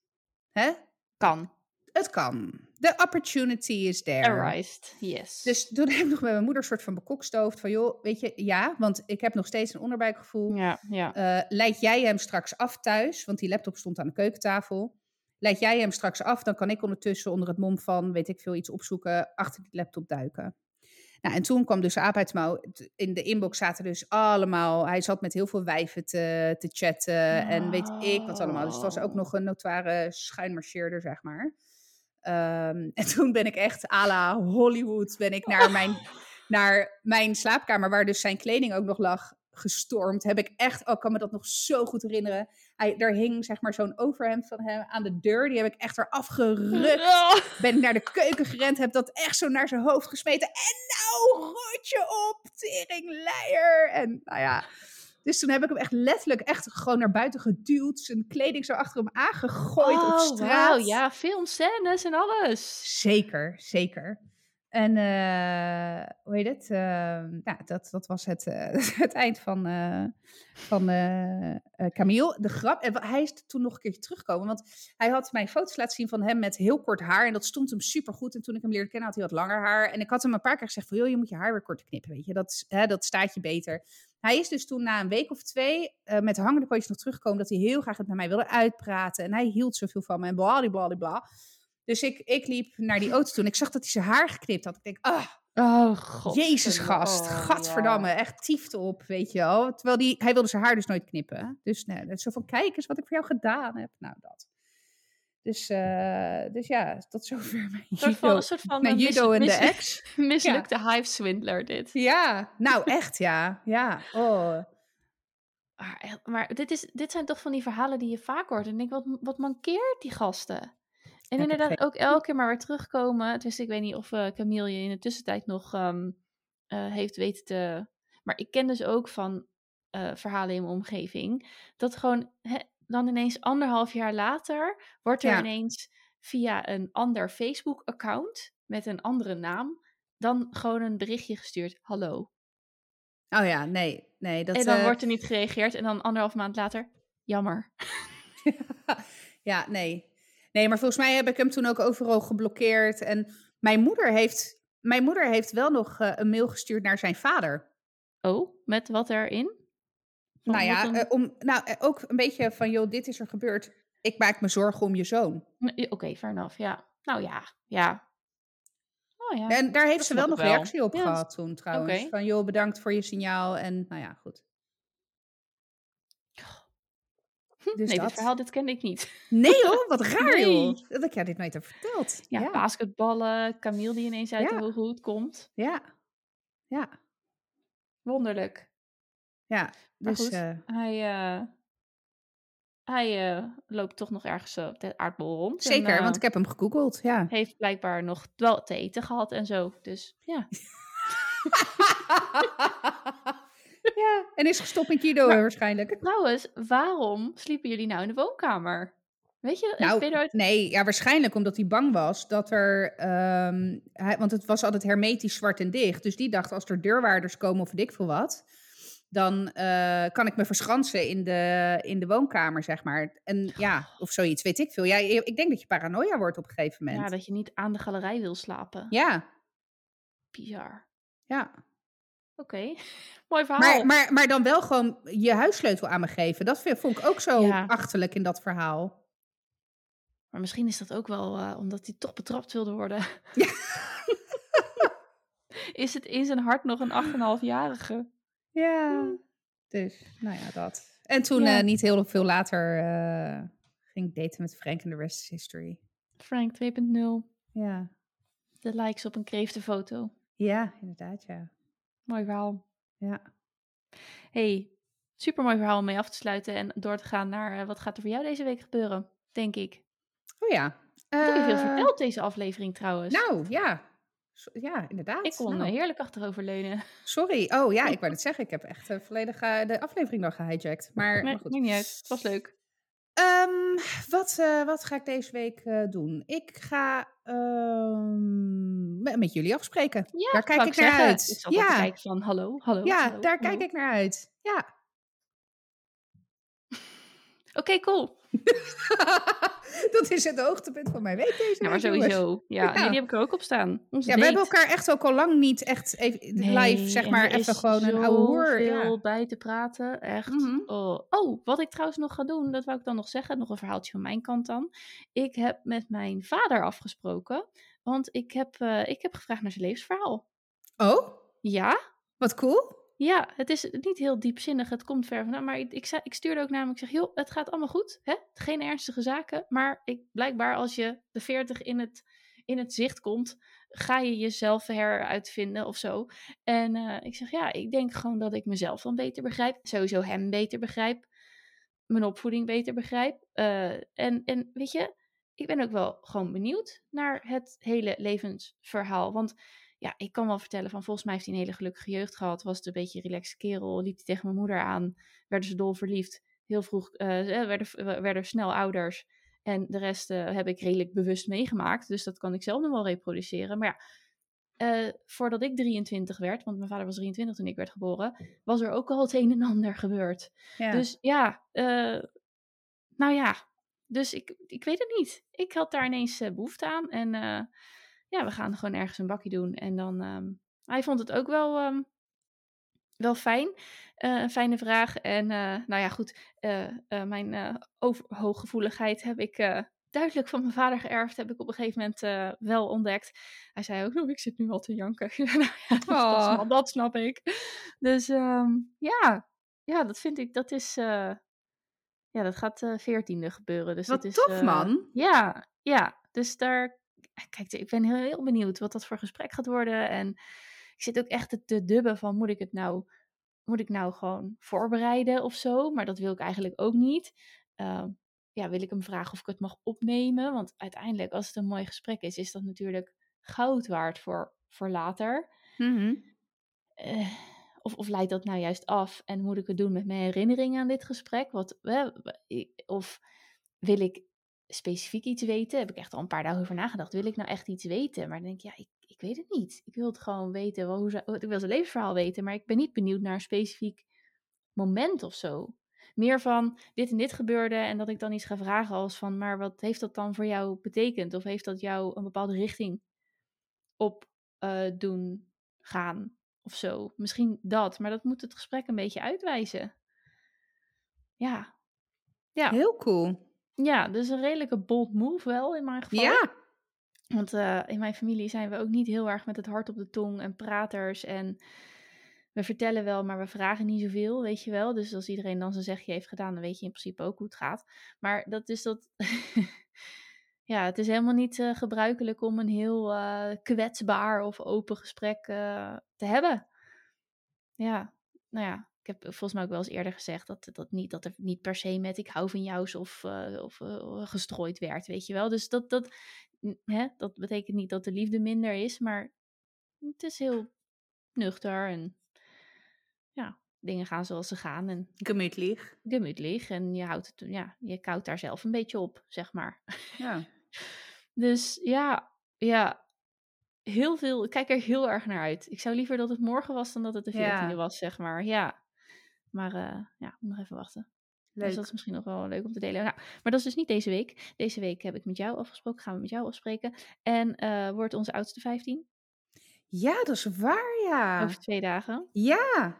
hè, Kan. het kan. The opportunity is there. Arised. Yes. Dus toen heb ik nog met mijn moeder soort van bekokstoofd van, joh, weet je, ja, want ik heb nog steeds een onderbuikgevoel. ja, ja. Eh, leid jij hem straks af thuis, want die laptop stond aan de keukentafel. Leid jij hem straks af, dan kan ik ondertussen onder het mom van, weet ik veel, iets opzoeken, achter die laptop duiken. Nou, en toen kwam dus de aap uit de mouw. T- In de inbox zaten dus allemaal, hij zat met heel veel wijven te, te chatten en weet ik wat allemaal. Dus het was ook nog een notoire schuinmarcheerder, zeg maar. Ehm, en toen ben ik echt à la Hollywood, ben ik naar mijn, naar mijn slaapkamer, waar dus zijn kleding ook nog lag, gestormd. Heb ik echt, oh, ik kan me dat nog zo goed herinneren. Hij, daar hing zeg maar zo'n overhemd van hem aan de deur. Die heb ik echt eraf gerukt. Oh, Ben ik naar de keuken gerend, heb dat echt zo naar zijn hoofd gesmeten. En nou, rotje op, teringleier. En nou ja, dus toen heb ik hem echt letterlijk echt gewoon naar buiten geduwd. Zijn kleding zo achter hem aangegooid op oh, straat. wauw, ja, filmscènes en alles. Zeker, zeker. En eh, hoe heet het? Ehm, nou, dat, dat was het, eh, het eind van, eh, van Camille. De grap, en hij is toen nog een keertje teruggekomen, want hij had mij foto's laten zien van hem met heel kort haar. En dat stond hem super goed. En toen ik hem leerde kennen, had hij wat langer haar. En ik had hem een paar keer gezegd van, joh, je moet je haar weer korter knippen, weet je. Dat, hè, dat staat je beter. Hij is dus toen na een week of twee met hangende pootjes nog teruggekomen dat hij heel graag het met mij wilde uitpraten. En hij hield zoveel van me en bladibladibla. Dus ik, ik liep naar die auto toe en ik zag dat hij zijn haar geknipt had. Ik denk, ah, Oh, god. Jezus gast, gadverdamme, echt tiefte op, weet je wel. Terwijl die, hij wilde zijn haar dus nooit knippen. Dus nee, dat is zo van, kijk eens wat ik voor jou gedaan heb. Nou, dat. Dus, eh, dus ja, tot zover mijn Een soort van, judo, een soort van mijn judo en de ex. mislukte hive-swindler dit. Ja, nou echt ja. Ja, oh. Maar, echt- maar dit, is, dit zijn toch van die verhalen die je vaak hoort. En ik denk, wat, wat mankeert die gasten? En inderdaad ook elke keer maar weer terugkomen. Dus ik weet niet of eh, Camille je in de tussentijd nog ehm, eh, heeft weten te... Maar ik ken dus ook van eh, verhalen in mijn omgeving... dat gewoon dan ineens anderhalf jaar later... wordt er Ja. ineens via een ander Facebook-account... met een andere naam... dan gewoon een berichtje gestuurd. Hallo. Oh ja, nee. nee. Dat, en dan wordt er niet gereageerd en dan anderhalf maand later, jammer. ja, nee. Nee, maar volgens mij heb ik hem toen ook overal geblokkeerd. En mijn moeder heeft, mijn moeder heeft wel nog eh, een mail gestuurd naar zijn vader. Oh, met wat erin? Van nou ja, eh, een- om, nou, eh, ook een beetje van, joh, dit is er gebeurd. Ik maak me zorgen om je zoon. Oké, fair enough, ja. Nou ja, ja. Oh ja. En daar heeft ze wel nog wel. reactie op Ja, gehad toen trouwens. Van, joh, bedankt voor je signaal. En nou ja, goed. Dus nee, dat. dit verhaal, dit kende ik niet. Nee joh, wat raar Nee. joh. Dat ik jou dit nooit heb verteld. Ja, ja. basketballen, Camille die ineens uit Ja. de hoge hoed komt. Ja, ja. Wonderlijk. ja. Maar Dus goed, eh, hij, eh, hij eh, loopt toch nog ergens op de aardbol rond. zeker, want ik heb hem gegoogeld. Ja. heeft blijkbaar nog wel te eten gehad en zo. Dus ja. ja, en is gestopt judo Maar- waarschijnlijk. Trouwens, waarom sliepen jullie nou in de woonkamer? Weet je, Nou, nee, ja, waarschijnlijk omdat hij bang was dat er... ehm, hij, want het was altijd hermetisch zwart en dicht. Dus die dacht, als er deurwaarders komen of weet ik veel wat... dan eh, kan ik me verschansen in de, in de woonkamer, zeg maar. En ja, of zoiets, weet ik veel. Ja, ik denk dat je paranoia wordt op een gegeven moment. Ja, dat je niet aan de galerij wil slapen. ja, Bizar. ja. Oké, mooi verhaal. Maar, maar, maar dan wel gewoon je huissleutel aan me geven. Dat vind- vond ik ook zo Ja. achterlijk in dat verhaal. Maar misschien is dat ook wel eh, omdat hij toch betrapt wilde worden. Ja. is het in zijn hart nog een 8,5-jarige? Ja. Dus, nou ja, dat. En toen, Ja. eh, niet heel veel later, eh, ging ik daten met Frank en the rest is history. Frank 2.0. Ja. De likes op een kreeftenfoto. Ja, inderdaad, ja. Mooi verhaal. Ja. hey, super mooi verhaal om mee af te sluiten en door te gaan naar eh, wat gaat er voor jou deze week gebeuren, denk ik. Oh ja. Wat heb je veel Eh, verteld deze aflevering trouwens. Nou, ja. Ja, inderdaad. ik kon Nou, heerlijk achteroverleunen. Sorry. Oh ja, ik wou het zeggen. Ik heb echt eh, volledig de aflevering nog gehijacked. Maar, Nee, maar goed. niet uit. Het was leuk. Ehm, wat, eh, wat ga ik deze week eh, doen? Ik ga ehm, met, jullie afspreken. Ja, daar kijk ik naar zeggen. uit. Ik ja, kijken van hallo, hallo. ja hallo, daar hallo. kijk ik naar uit. Ja. Oké, cool. dat is het hoogtepunt van mijn week deze Ja, maar sowieso. Ja, Ja. nee, die heb ik er ook op staan. Ja, we hebben elkaar echt ook al lang niet echt even live, zeg maar, even gewoon een oude hoer. Ja. zoveel bij te praten. Echt. Mhm. Oh. oh, wat ik trouwens nog ga doen, dat wou ik dan nog zeggen. Nog een verhaaltje van mijn kant dan. Ik heb met mijn vader afgesproken. Want ik heb, eh, ik heb gevraagd naar zijn levensverhaal. Oh, Ja, wat cool. Ja, het is niet heel diepzinnig. Het komt ver vandaan. Maar ik, ik, ik stuurde ook hem. Ik zeg, joh, het gaat allemaal goed. Hè? Geen ernstige zaken. Maar ik, blijkbaar als je de 40 in het, in het zicht komt, ga je jezelf heruitvinden of zo. En eh, ik zeg, ja, ik denk gewoon dat ik mezelf dan beter begrijp. Sowieso hem beter begrijp. Mijn opvoeding beter begrijp. Eh, en, en weet je, ik ben ook wel gewoon benieuwd naar het hele levensverhaal. Want ja, ik kan wel vertellen van volgens mij heeft hij een hele gelukkige jeugd gehad. Was het een beetje een relaxed kerel. Liep hij tegen mijn moeder aan. Werden ze dol verliefd. Heel vroeg eh, werden, werden snel ouders. En de rest eh, heb ik redelijk bewust meegemaakt. Dus dat kan ik zelf nog wel reproduceren. Maar ja, voordat ik 23 werd, want mijn vader was 23 toen ik werd geboren, was er ook al het een en ander gebeurd. Ja. Dus ja, nou ja, dus ik, ik weet het niet. Ik had daar ineens eh, behoefte aan. En ja, we gaan gewoon ergens een bakje doen. En dan, ehm, hij vond het ook wel, ehm, wel fijn. Eh, een fijne vraag. En eh, nou ja, goed, eh, mijn over- hooggevoeligheid heb ik duidelijk van mijn vader geërfd. Heb ik op een gegeven moment wel ontdekt. Hij zei ook, oh, ik zit nu al te janken. nou ja, dat, Oh. snap, dat snap ik. Dus ehm, ja, ja, dat vind ik, dat is... ja, dat gaat veertiende gebeuren. Dus Wat dat is, tof, man. Ja, ja. Dus daar... Kijk, ik ben heel, heel benieuwd wat dat voor gesprek gaat worden. En ik zit ook echt te- dubben van, moet ik het nou... Moet ik nou gewoon voorbereiden of zo? Maar dat wil ik eigenlijk ook niet. Ehm, ja, wil ik hem vragen of ik het mag opnemen? Want uiteindelijk, als het een mooi gesprek is, is dat natuurlijk goud waard voor, voor later. Mhm. Eh, of, of leidt dat nou juist af en moet ik het doen met mijn herinneringen aan dit gesprek? Wat, of wil ik specifiek iets weten? Heb ik echt al een paar dagen over nagedacht. Wil ik nou echt iets weten? Maar dan denk ik, ja, ik, ik weet het niet. Ik wil het gewoon weten. wel, Hoe ze, ik wil zijn levensverhaal weten, maar ik ben niet benieuwd naar specifiek moment of zo. Meer van dit en dit gebeurde en dat ik dan iets ga vragen als van, maar wat heeft dat dan voor jou betekend? Of heeft dat jou een bepaalde richting op uh, doen gaan of zo? Misschien dat, maar dat moet het gesprek een beetje uitwijzen. Ja. ja. Heel cool. Ja, dus een redelijke bold move wel in mijn geval. Ja. Want uh, in mijn familie zijn we ook niet heel erg met het hart op de tong en praters en we vertellen wel, maar we vragen niet zoveel, weet je wel. Dus als iedereen dan zijn zegje heeft gedaan, dan weet je in principe ook hoe het gaat. Maar dat is dat. ja, het is helemaal niet uh, gebruikelijk om een heel uh, kwetsbaar of open gesprek te hebben. Ja, nou ja, heb volgens mij ook wel eens eerder gezegd dat, dat, niet, dat er niet per se met ik hou van jou of, of gestrooid werd, weet je wel. Dus dat, dat, hè, dat betekent niet dat de liefde minder is, maar het is heel nuchter en ja, dingen gaan zoals ze gaan. En gemütlich. Gemütlich. En je houdt het, ja, je koudt daar zelf een beetje op, zeg maar. Ja. dus ja, ja, heel veel. Ik kijk er heel erg naar uit. Ik zou liever dat het morgen was dan dat het de 14e ja. was, zeg maar. Ja. Maar uh, ja, moet nog even wachten. Leuk. Dus dat is misschien nog wel leuk om te delen. Nou, maar dat is dus niet deze week. Deze week heb ik met jou afgesproken. Gaan we met jou afspreken. En uh, wordt onze oudste 15. Ja, dat is waar, ja. Over twee dagen. Ja.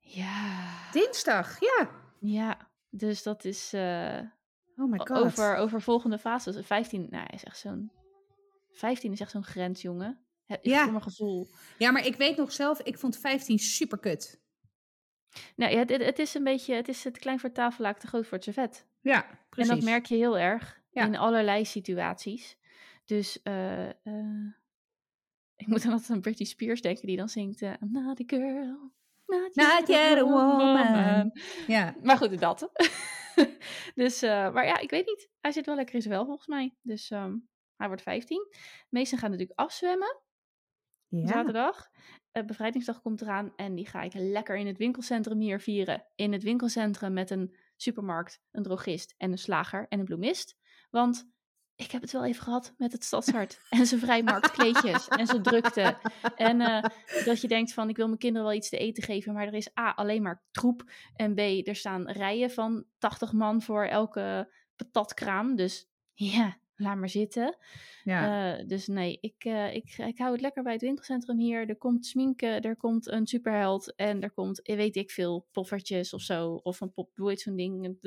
Ja. Dinsdag, ja. Ja, dus dat is. Uh, oh my god. Over, over volgende fases. 15, nou, is echt zo'n. 15 is echt zo'n grens, jongen. Ja. Voor mijn gevoel. Ja, maar ik weet nog zelf, ik vond 15 super kut. Nou ja, het, het, is een beetje, het is het klein voor het tafellaak te groot voor het servet. Ja, precies. En dat merk je heel erg ja. in allerlei situaties. Dus uh, uh, ik moet dan altijd aan Britney Spears denken, die dan zingt uh, I'm not a girl, not, not yet a woman. Ja. Maar goed, dat. dus, maar ja, ik weet niet. Hij zit wel lekker in zijn wel, volgens mij. Dus um, hij wordt 15. De meesten gaan natuurlijk afzwemmen. Ja. Zaterdag. Uh, bevrijdingsdag komt eraan en die ga ik lekker in het winkelcentrum hier vieren. In het winkelcentrum met een supermarkt, een drogist en een slager en een bloemist. Want ik heb het wel even gehad met het stadshart en zijn vrijmarktkleedjes en zijn drukte. En uh, dat je denkt van, ik wil mijn kinderen wel iets te eten geven, maar er is A, alleen maar troep. En B, er staan rijen van 80 man voor elke patatkraam. Dus ja, laat maar zitten. Ja. Uh, dus nee, ik, uh, ik, ik hou het lekker bij het winkelcentrum hier. Er komt sminken, er komt een superheld en er komt, weet ik veel, poffertjes of zo. Of een pop, zo'n ding?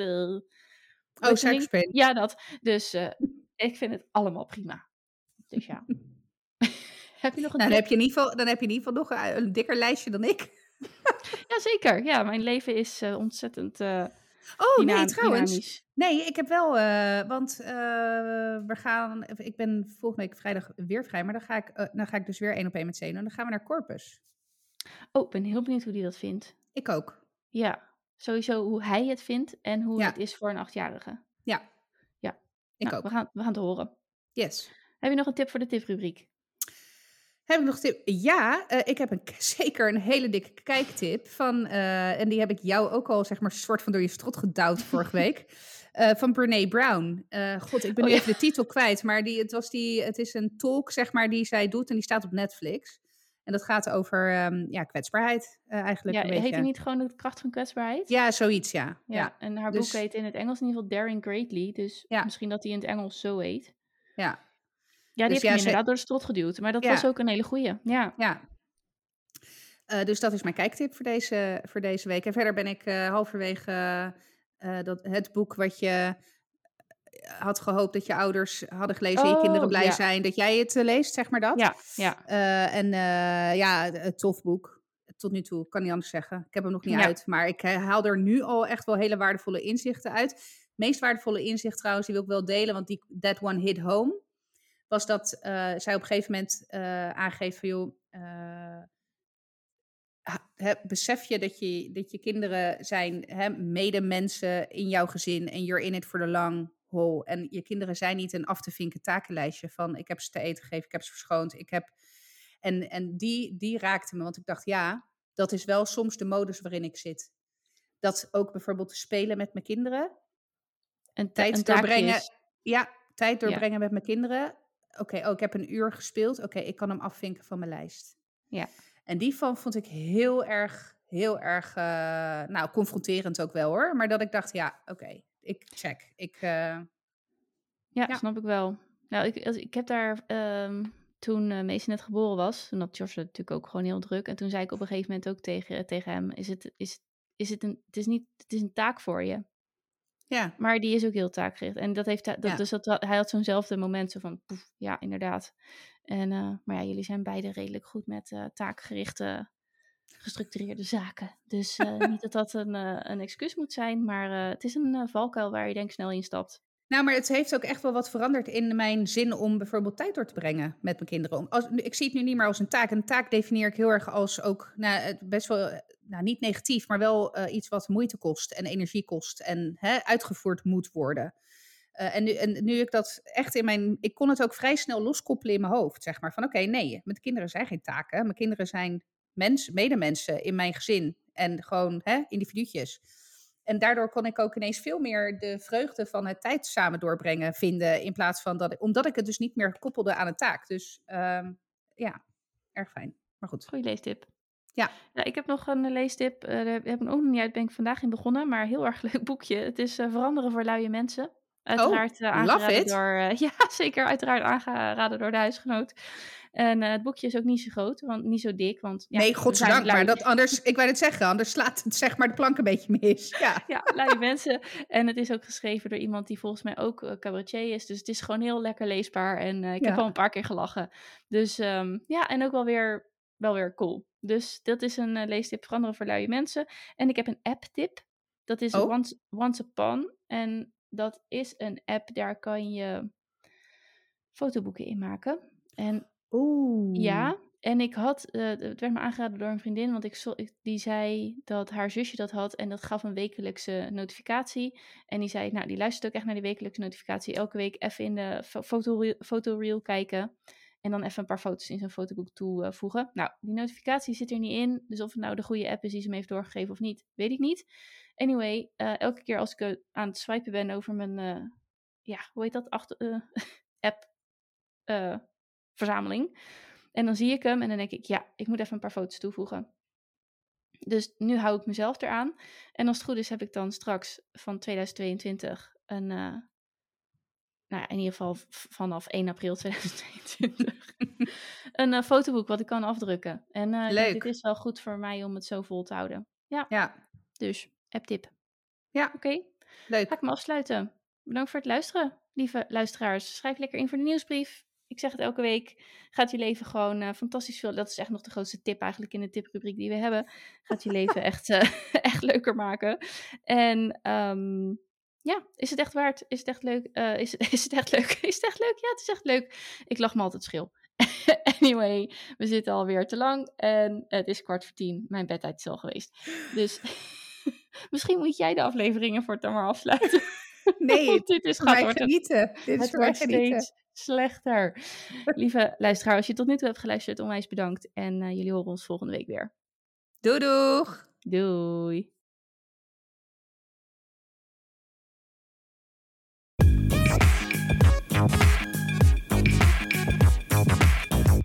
Oh, sekspeen. Ja, dat. Dus uh, ik vind het allemaal prima. Dus ja. heb je nog een nou, dan, heb je in ieder geval, dan heb je in ieder geval nog een, een dikker lijstje dan ik. Jazeker. Ja, mijn leven is ontzettend. Oh nee, trouwens. Dynamisch. Nee, ik heb wel, uh, want we gaan. Ik ben volgende week vrijdag weer vrij, maar dan ga ik, dan ga ik dus weer één op één met Zeno. En dan gaan we naar Corpus. Oh, ik ben heel benieuwd hoe die dat vindt. Ik ook. Ja, sowieso hoe hij het vindt en hoe ja. het is voor een achtjarige. Ja. Ja. Ik nou, ook. We gaan, we gaan het horen. Yes. Heb je nog een tip voor de tiprubriek? Heb ik nog een tip? Ja, uh, ik heb een, zeker een hele dikke kijktip van, uh, en die heb ik jou ook al, zeg maar, soort van door je strot gedouwd vorige week. Uh, van Brene Brown. God, ik ben nu oh, even ja. de titel kwijt, maar die, het, was die, het is een talk, zeg maar, die zij doet en die staat op Netflix. En dat gaat over um, ja, kwetsbaarheid uh, eigenlijk. Ja, een beetje. heet hij niet gewoon de kracht van kwetsbaarheid? Ja, zoiets, ja. Ja, ja. en haar dus... boek heet in het Engels in ieder geval Daring Greatly. Dus ja. misschien dat hij in het Engels zo heet. Ja. Ja, die dus heb je inderdaad ze... door de strot geduwd. Maar dat was ook een hele goeie. Ja. ja. Uh, dus dat is mijn kijktip voor deze, voor deze week. En verder ben ik uh, halverwege dat, het boek wat je had gehoopt dat je ouders hadden gelezen oh, en je kinderen blij ja. zijn dat jij het uh, leest, zeg maar dat. Ja, ja. Uh, en uh, ja, het tof boek. Tot nu toe, kan niet anders zeggen. Ik heb hem nog niet ja. uit, maar ik haal er nu al echt wel hele waardevolle inzichten uit. Het meest waardevolle inzicht trouwens, die wil ik wel delen, want die That One Hit Home, was dat zij op een gegeven moment aangeeft van joh, He, besef je dat, je dat je kinderen zijn he, medemensen in jouw gezin en you're in it for the long haul. En je kinderen zijn niet een af te vinken takenlijstje van ik heb ze te eten gegeven, ik heb ze verschoond, ik heb... En, en die, die raakte me, want ik dacht ja, dat is wel soms de modus waarin ik zit. Dat ook bijvoorbeeld te spelen met mijn kinderen. En tijd doorbrengen. Ja, tijd doorbrengen ja. met mijn kinderen. Oké, okay, oh, ik heb een uur gespeeld. Oké, okay, ik kan hem afvinken van mijn lijst. Ja. En die van vond ik heel erg, heel erg, uh, nou, confronterend ook wel hoor. Maar dat ik dacht, ja, oké, ik check. Ik, uh, ja, ja, snap ik wel. Nou, ik, ik heb daar um, toen uh, Mees net geboren was, toen had Josh natuurlijk ook gewoon heel druk. En toen zei ik op een gegeven moment ook tegen, tegen hem, is het, is, is het, een, het, is niet, het is een taak voor je. Ja. Maar die is ook heel taakgericht. En dat heeft, dat, dus dat, hij had zo'nzelfde moment zo van, poef, ja, inderdaad. En, uh, maar ja, jullie zijn beide redelijk goed met uh, taakgerichte, gestructureerde zaken. Dus uh, niet dat dat een, een excuus moet zijn, maar het is een valkuil waar je denk ik snel instapt. Nou, maar het heeft ook echt wel wat veranderd in mijn zin om bijvoorbeeld tijd door te brengen met mijn kinderen. Als, ik zie het nu niet meer als een taak. Een taak definieer ik heel erg als ook nou, best wel, nou, niet negatief, maar wel uh, iets wat moeite kost en energie kost en hè, uitgevoerd moet worden. Uh, en, nu, ik dat echt in mijn. Ik kon het ook vrij snel loskoppelen in mijn hoofd. Zeg maar van oké, nee, mijn kinderen zijn geen taken. Mijn kinderen zijn mensen, medemensen in mijn gezin. En gewoon hè, individuutjes. En daardoor kon ik ook ineens veel meer de vreugde van het tijd samen doorbrengen vinden. In plaats van dat ik, omdat ik het dus niet meer koppelde aan een taak. Dus um, ja, erg fijn. Maar goed. Goeie leestip. Ja. ja. Ik heb nog een leestip. Uh, daar heb ik ook nog niet uit, ben ik vandaag in begonnen. Maar heel erg leuk boekje. Het is uh, Veranderen voor luie mensen. Uiteraard uh, aangeraden door... ja, zeker. Uiteraard aangeraden door de huisgenoot. En uh, het boekje is ook niet zo groot, want niet zo dik. Want, ja, nee, godzijdank. Maar dat anders, ik wou het zeggen, anders slaat het zeg maar de plank een beetje mis. Ja, ja lui mensen. En het is ook geschreven door iemand die volgens mij ook cabaretier is. Dus het is gewoon heel lekker leesbaar. En uh, ik ja. heb al een paar keer gelachen. Dus um, ja, en ook wel weer, wel weer cool. Dus dat is een leestip veranderen voor luie mensen. En ik heb een app-tip. Dat is oh. Once, Once Upon. En dat is een app, daar kan je fotoboeken in maken. En Oeh. Ja, en ik had, uh, het werd me aangeraden door een vriendin, want ik, die zei dat haar zusje dat had en dat gaf een wekelijkse notificatie. En die zei, nou, die luistert ook echt naar die wekelijkse notificatie. Elke week even in de fotoreel, fotoreel kijken en dan even een paar foto's in zijn fotoboek toevoegen. nou, die notificatie zit er niet in, dus of het nou de goede app is die ze me heeft doorgegeven of niet, weet ik niet. Anyway, uh, elke keer als ik aan het swipen ben over mijn, uh, ja, hoe heet dat, achter, app verzameling. En dan zie ik hem en dan denk ik, ja, ik moet even een paar foto's toevoegen. Dus nu hou ik mezelf eraan. En als het goed is, heb ik dan straks van 2022 een, nou ja, in ieder geval vanaf 1 april 2022, een uh, fotoboek wat ik kan afdrukken. En uh, Leuk. dit is wel goed voor mij om het zo vol te houden. Ja. ja. Dus, app-tip. Ja. Oké. Okay. Leuk. Ga ik me afsluiten. Bedankt voor het luisteren, lieve luisteraars. Schrijf lekker in voor de nieuwsbrief ik zeg het elke week, gaat je leven gewoon uh, fantastisch veel. Dat is echt nog de grootste tip eigenlijk in de tiprubriek die we hebben. Gaat je leven echt, uh, echt leuker maken. En um, ja, is het echt waard? Is het echt leuk? Uh, is, het, is het echt leuk? Is het echt leuk? Ja, het is echt leuk. Ik lach me altijd schil. anyway, we zitten alweer te lang en het is kwart voor tien. Mijn bedtijd is al geweest. Dus misschien moet jij de afleveringen voor het dan maar afsluiten. Nee, dit is gaat worden, genieten. Dit is wordt steeds slechter. Lieve luisteraar, als je tot nu toe hebt geluisterd, onwijs bedankt. En uh, jullie horen ons volgende week weer. Doei doeg! Doei!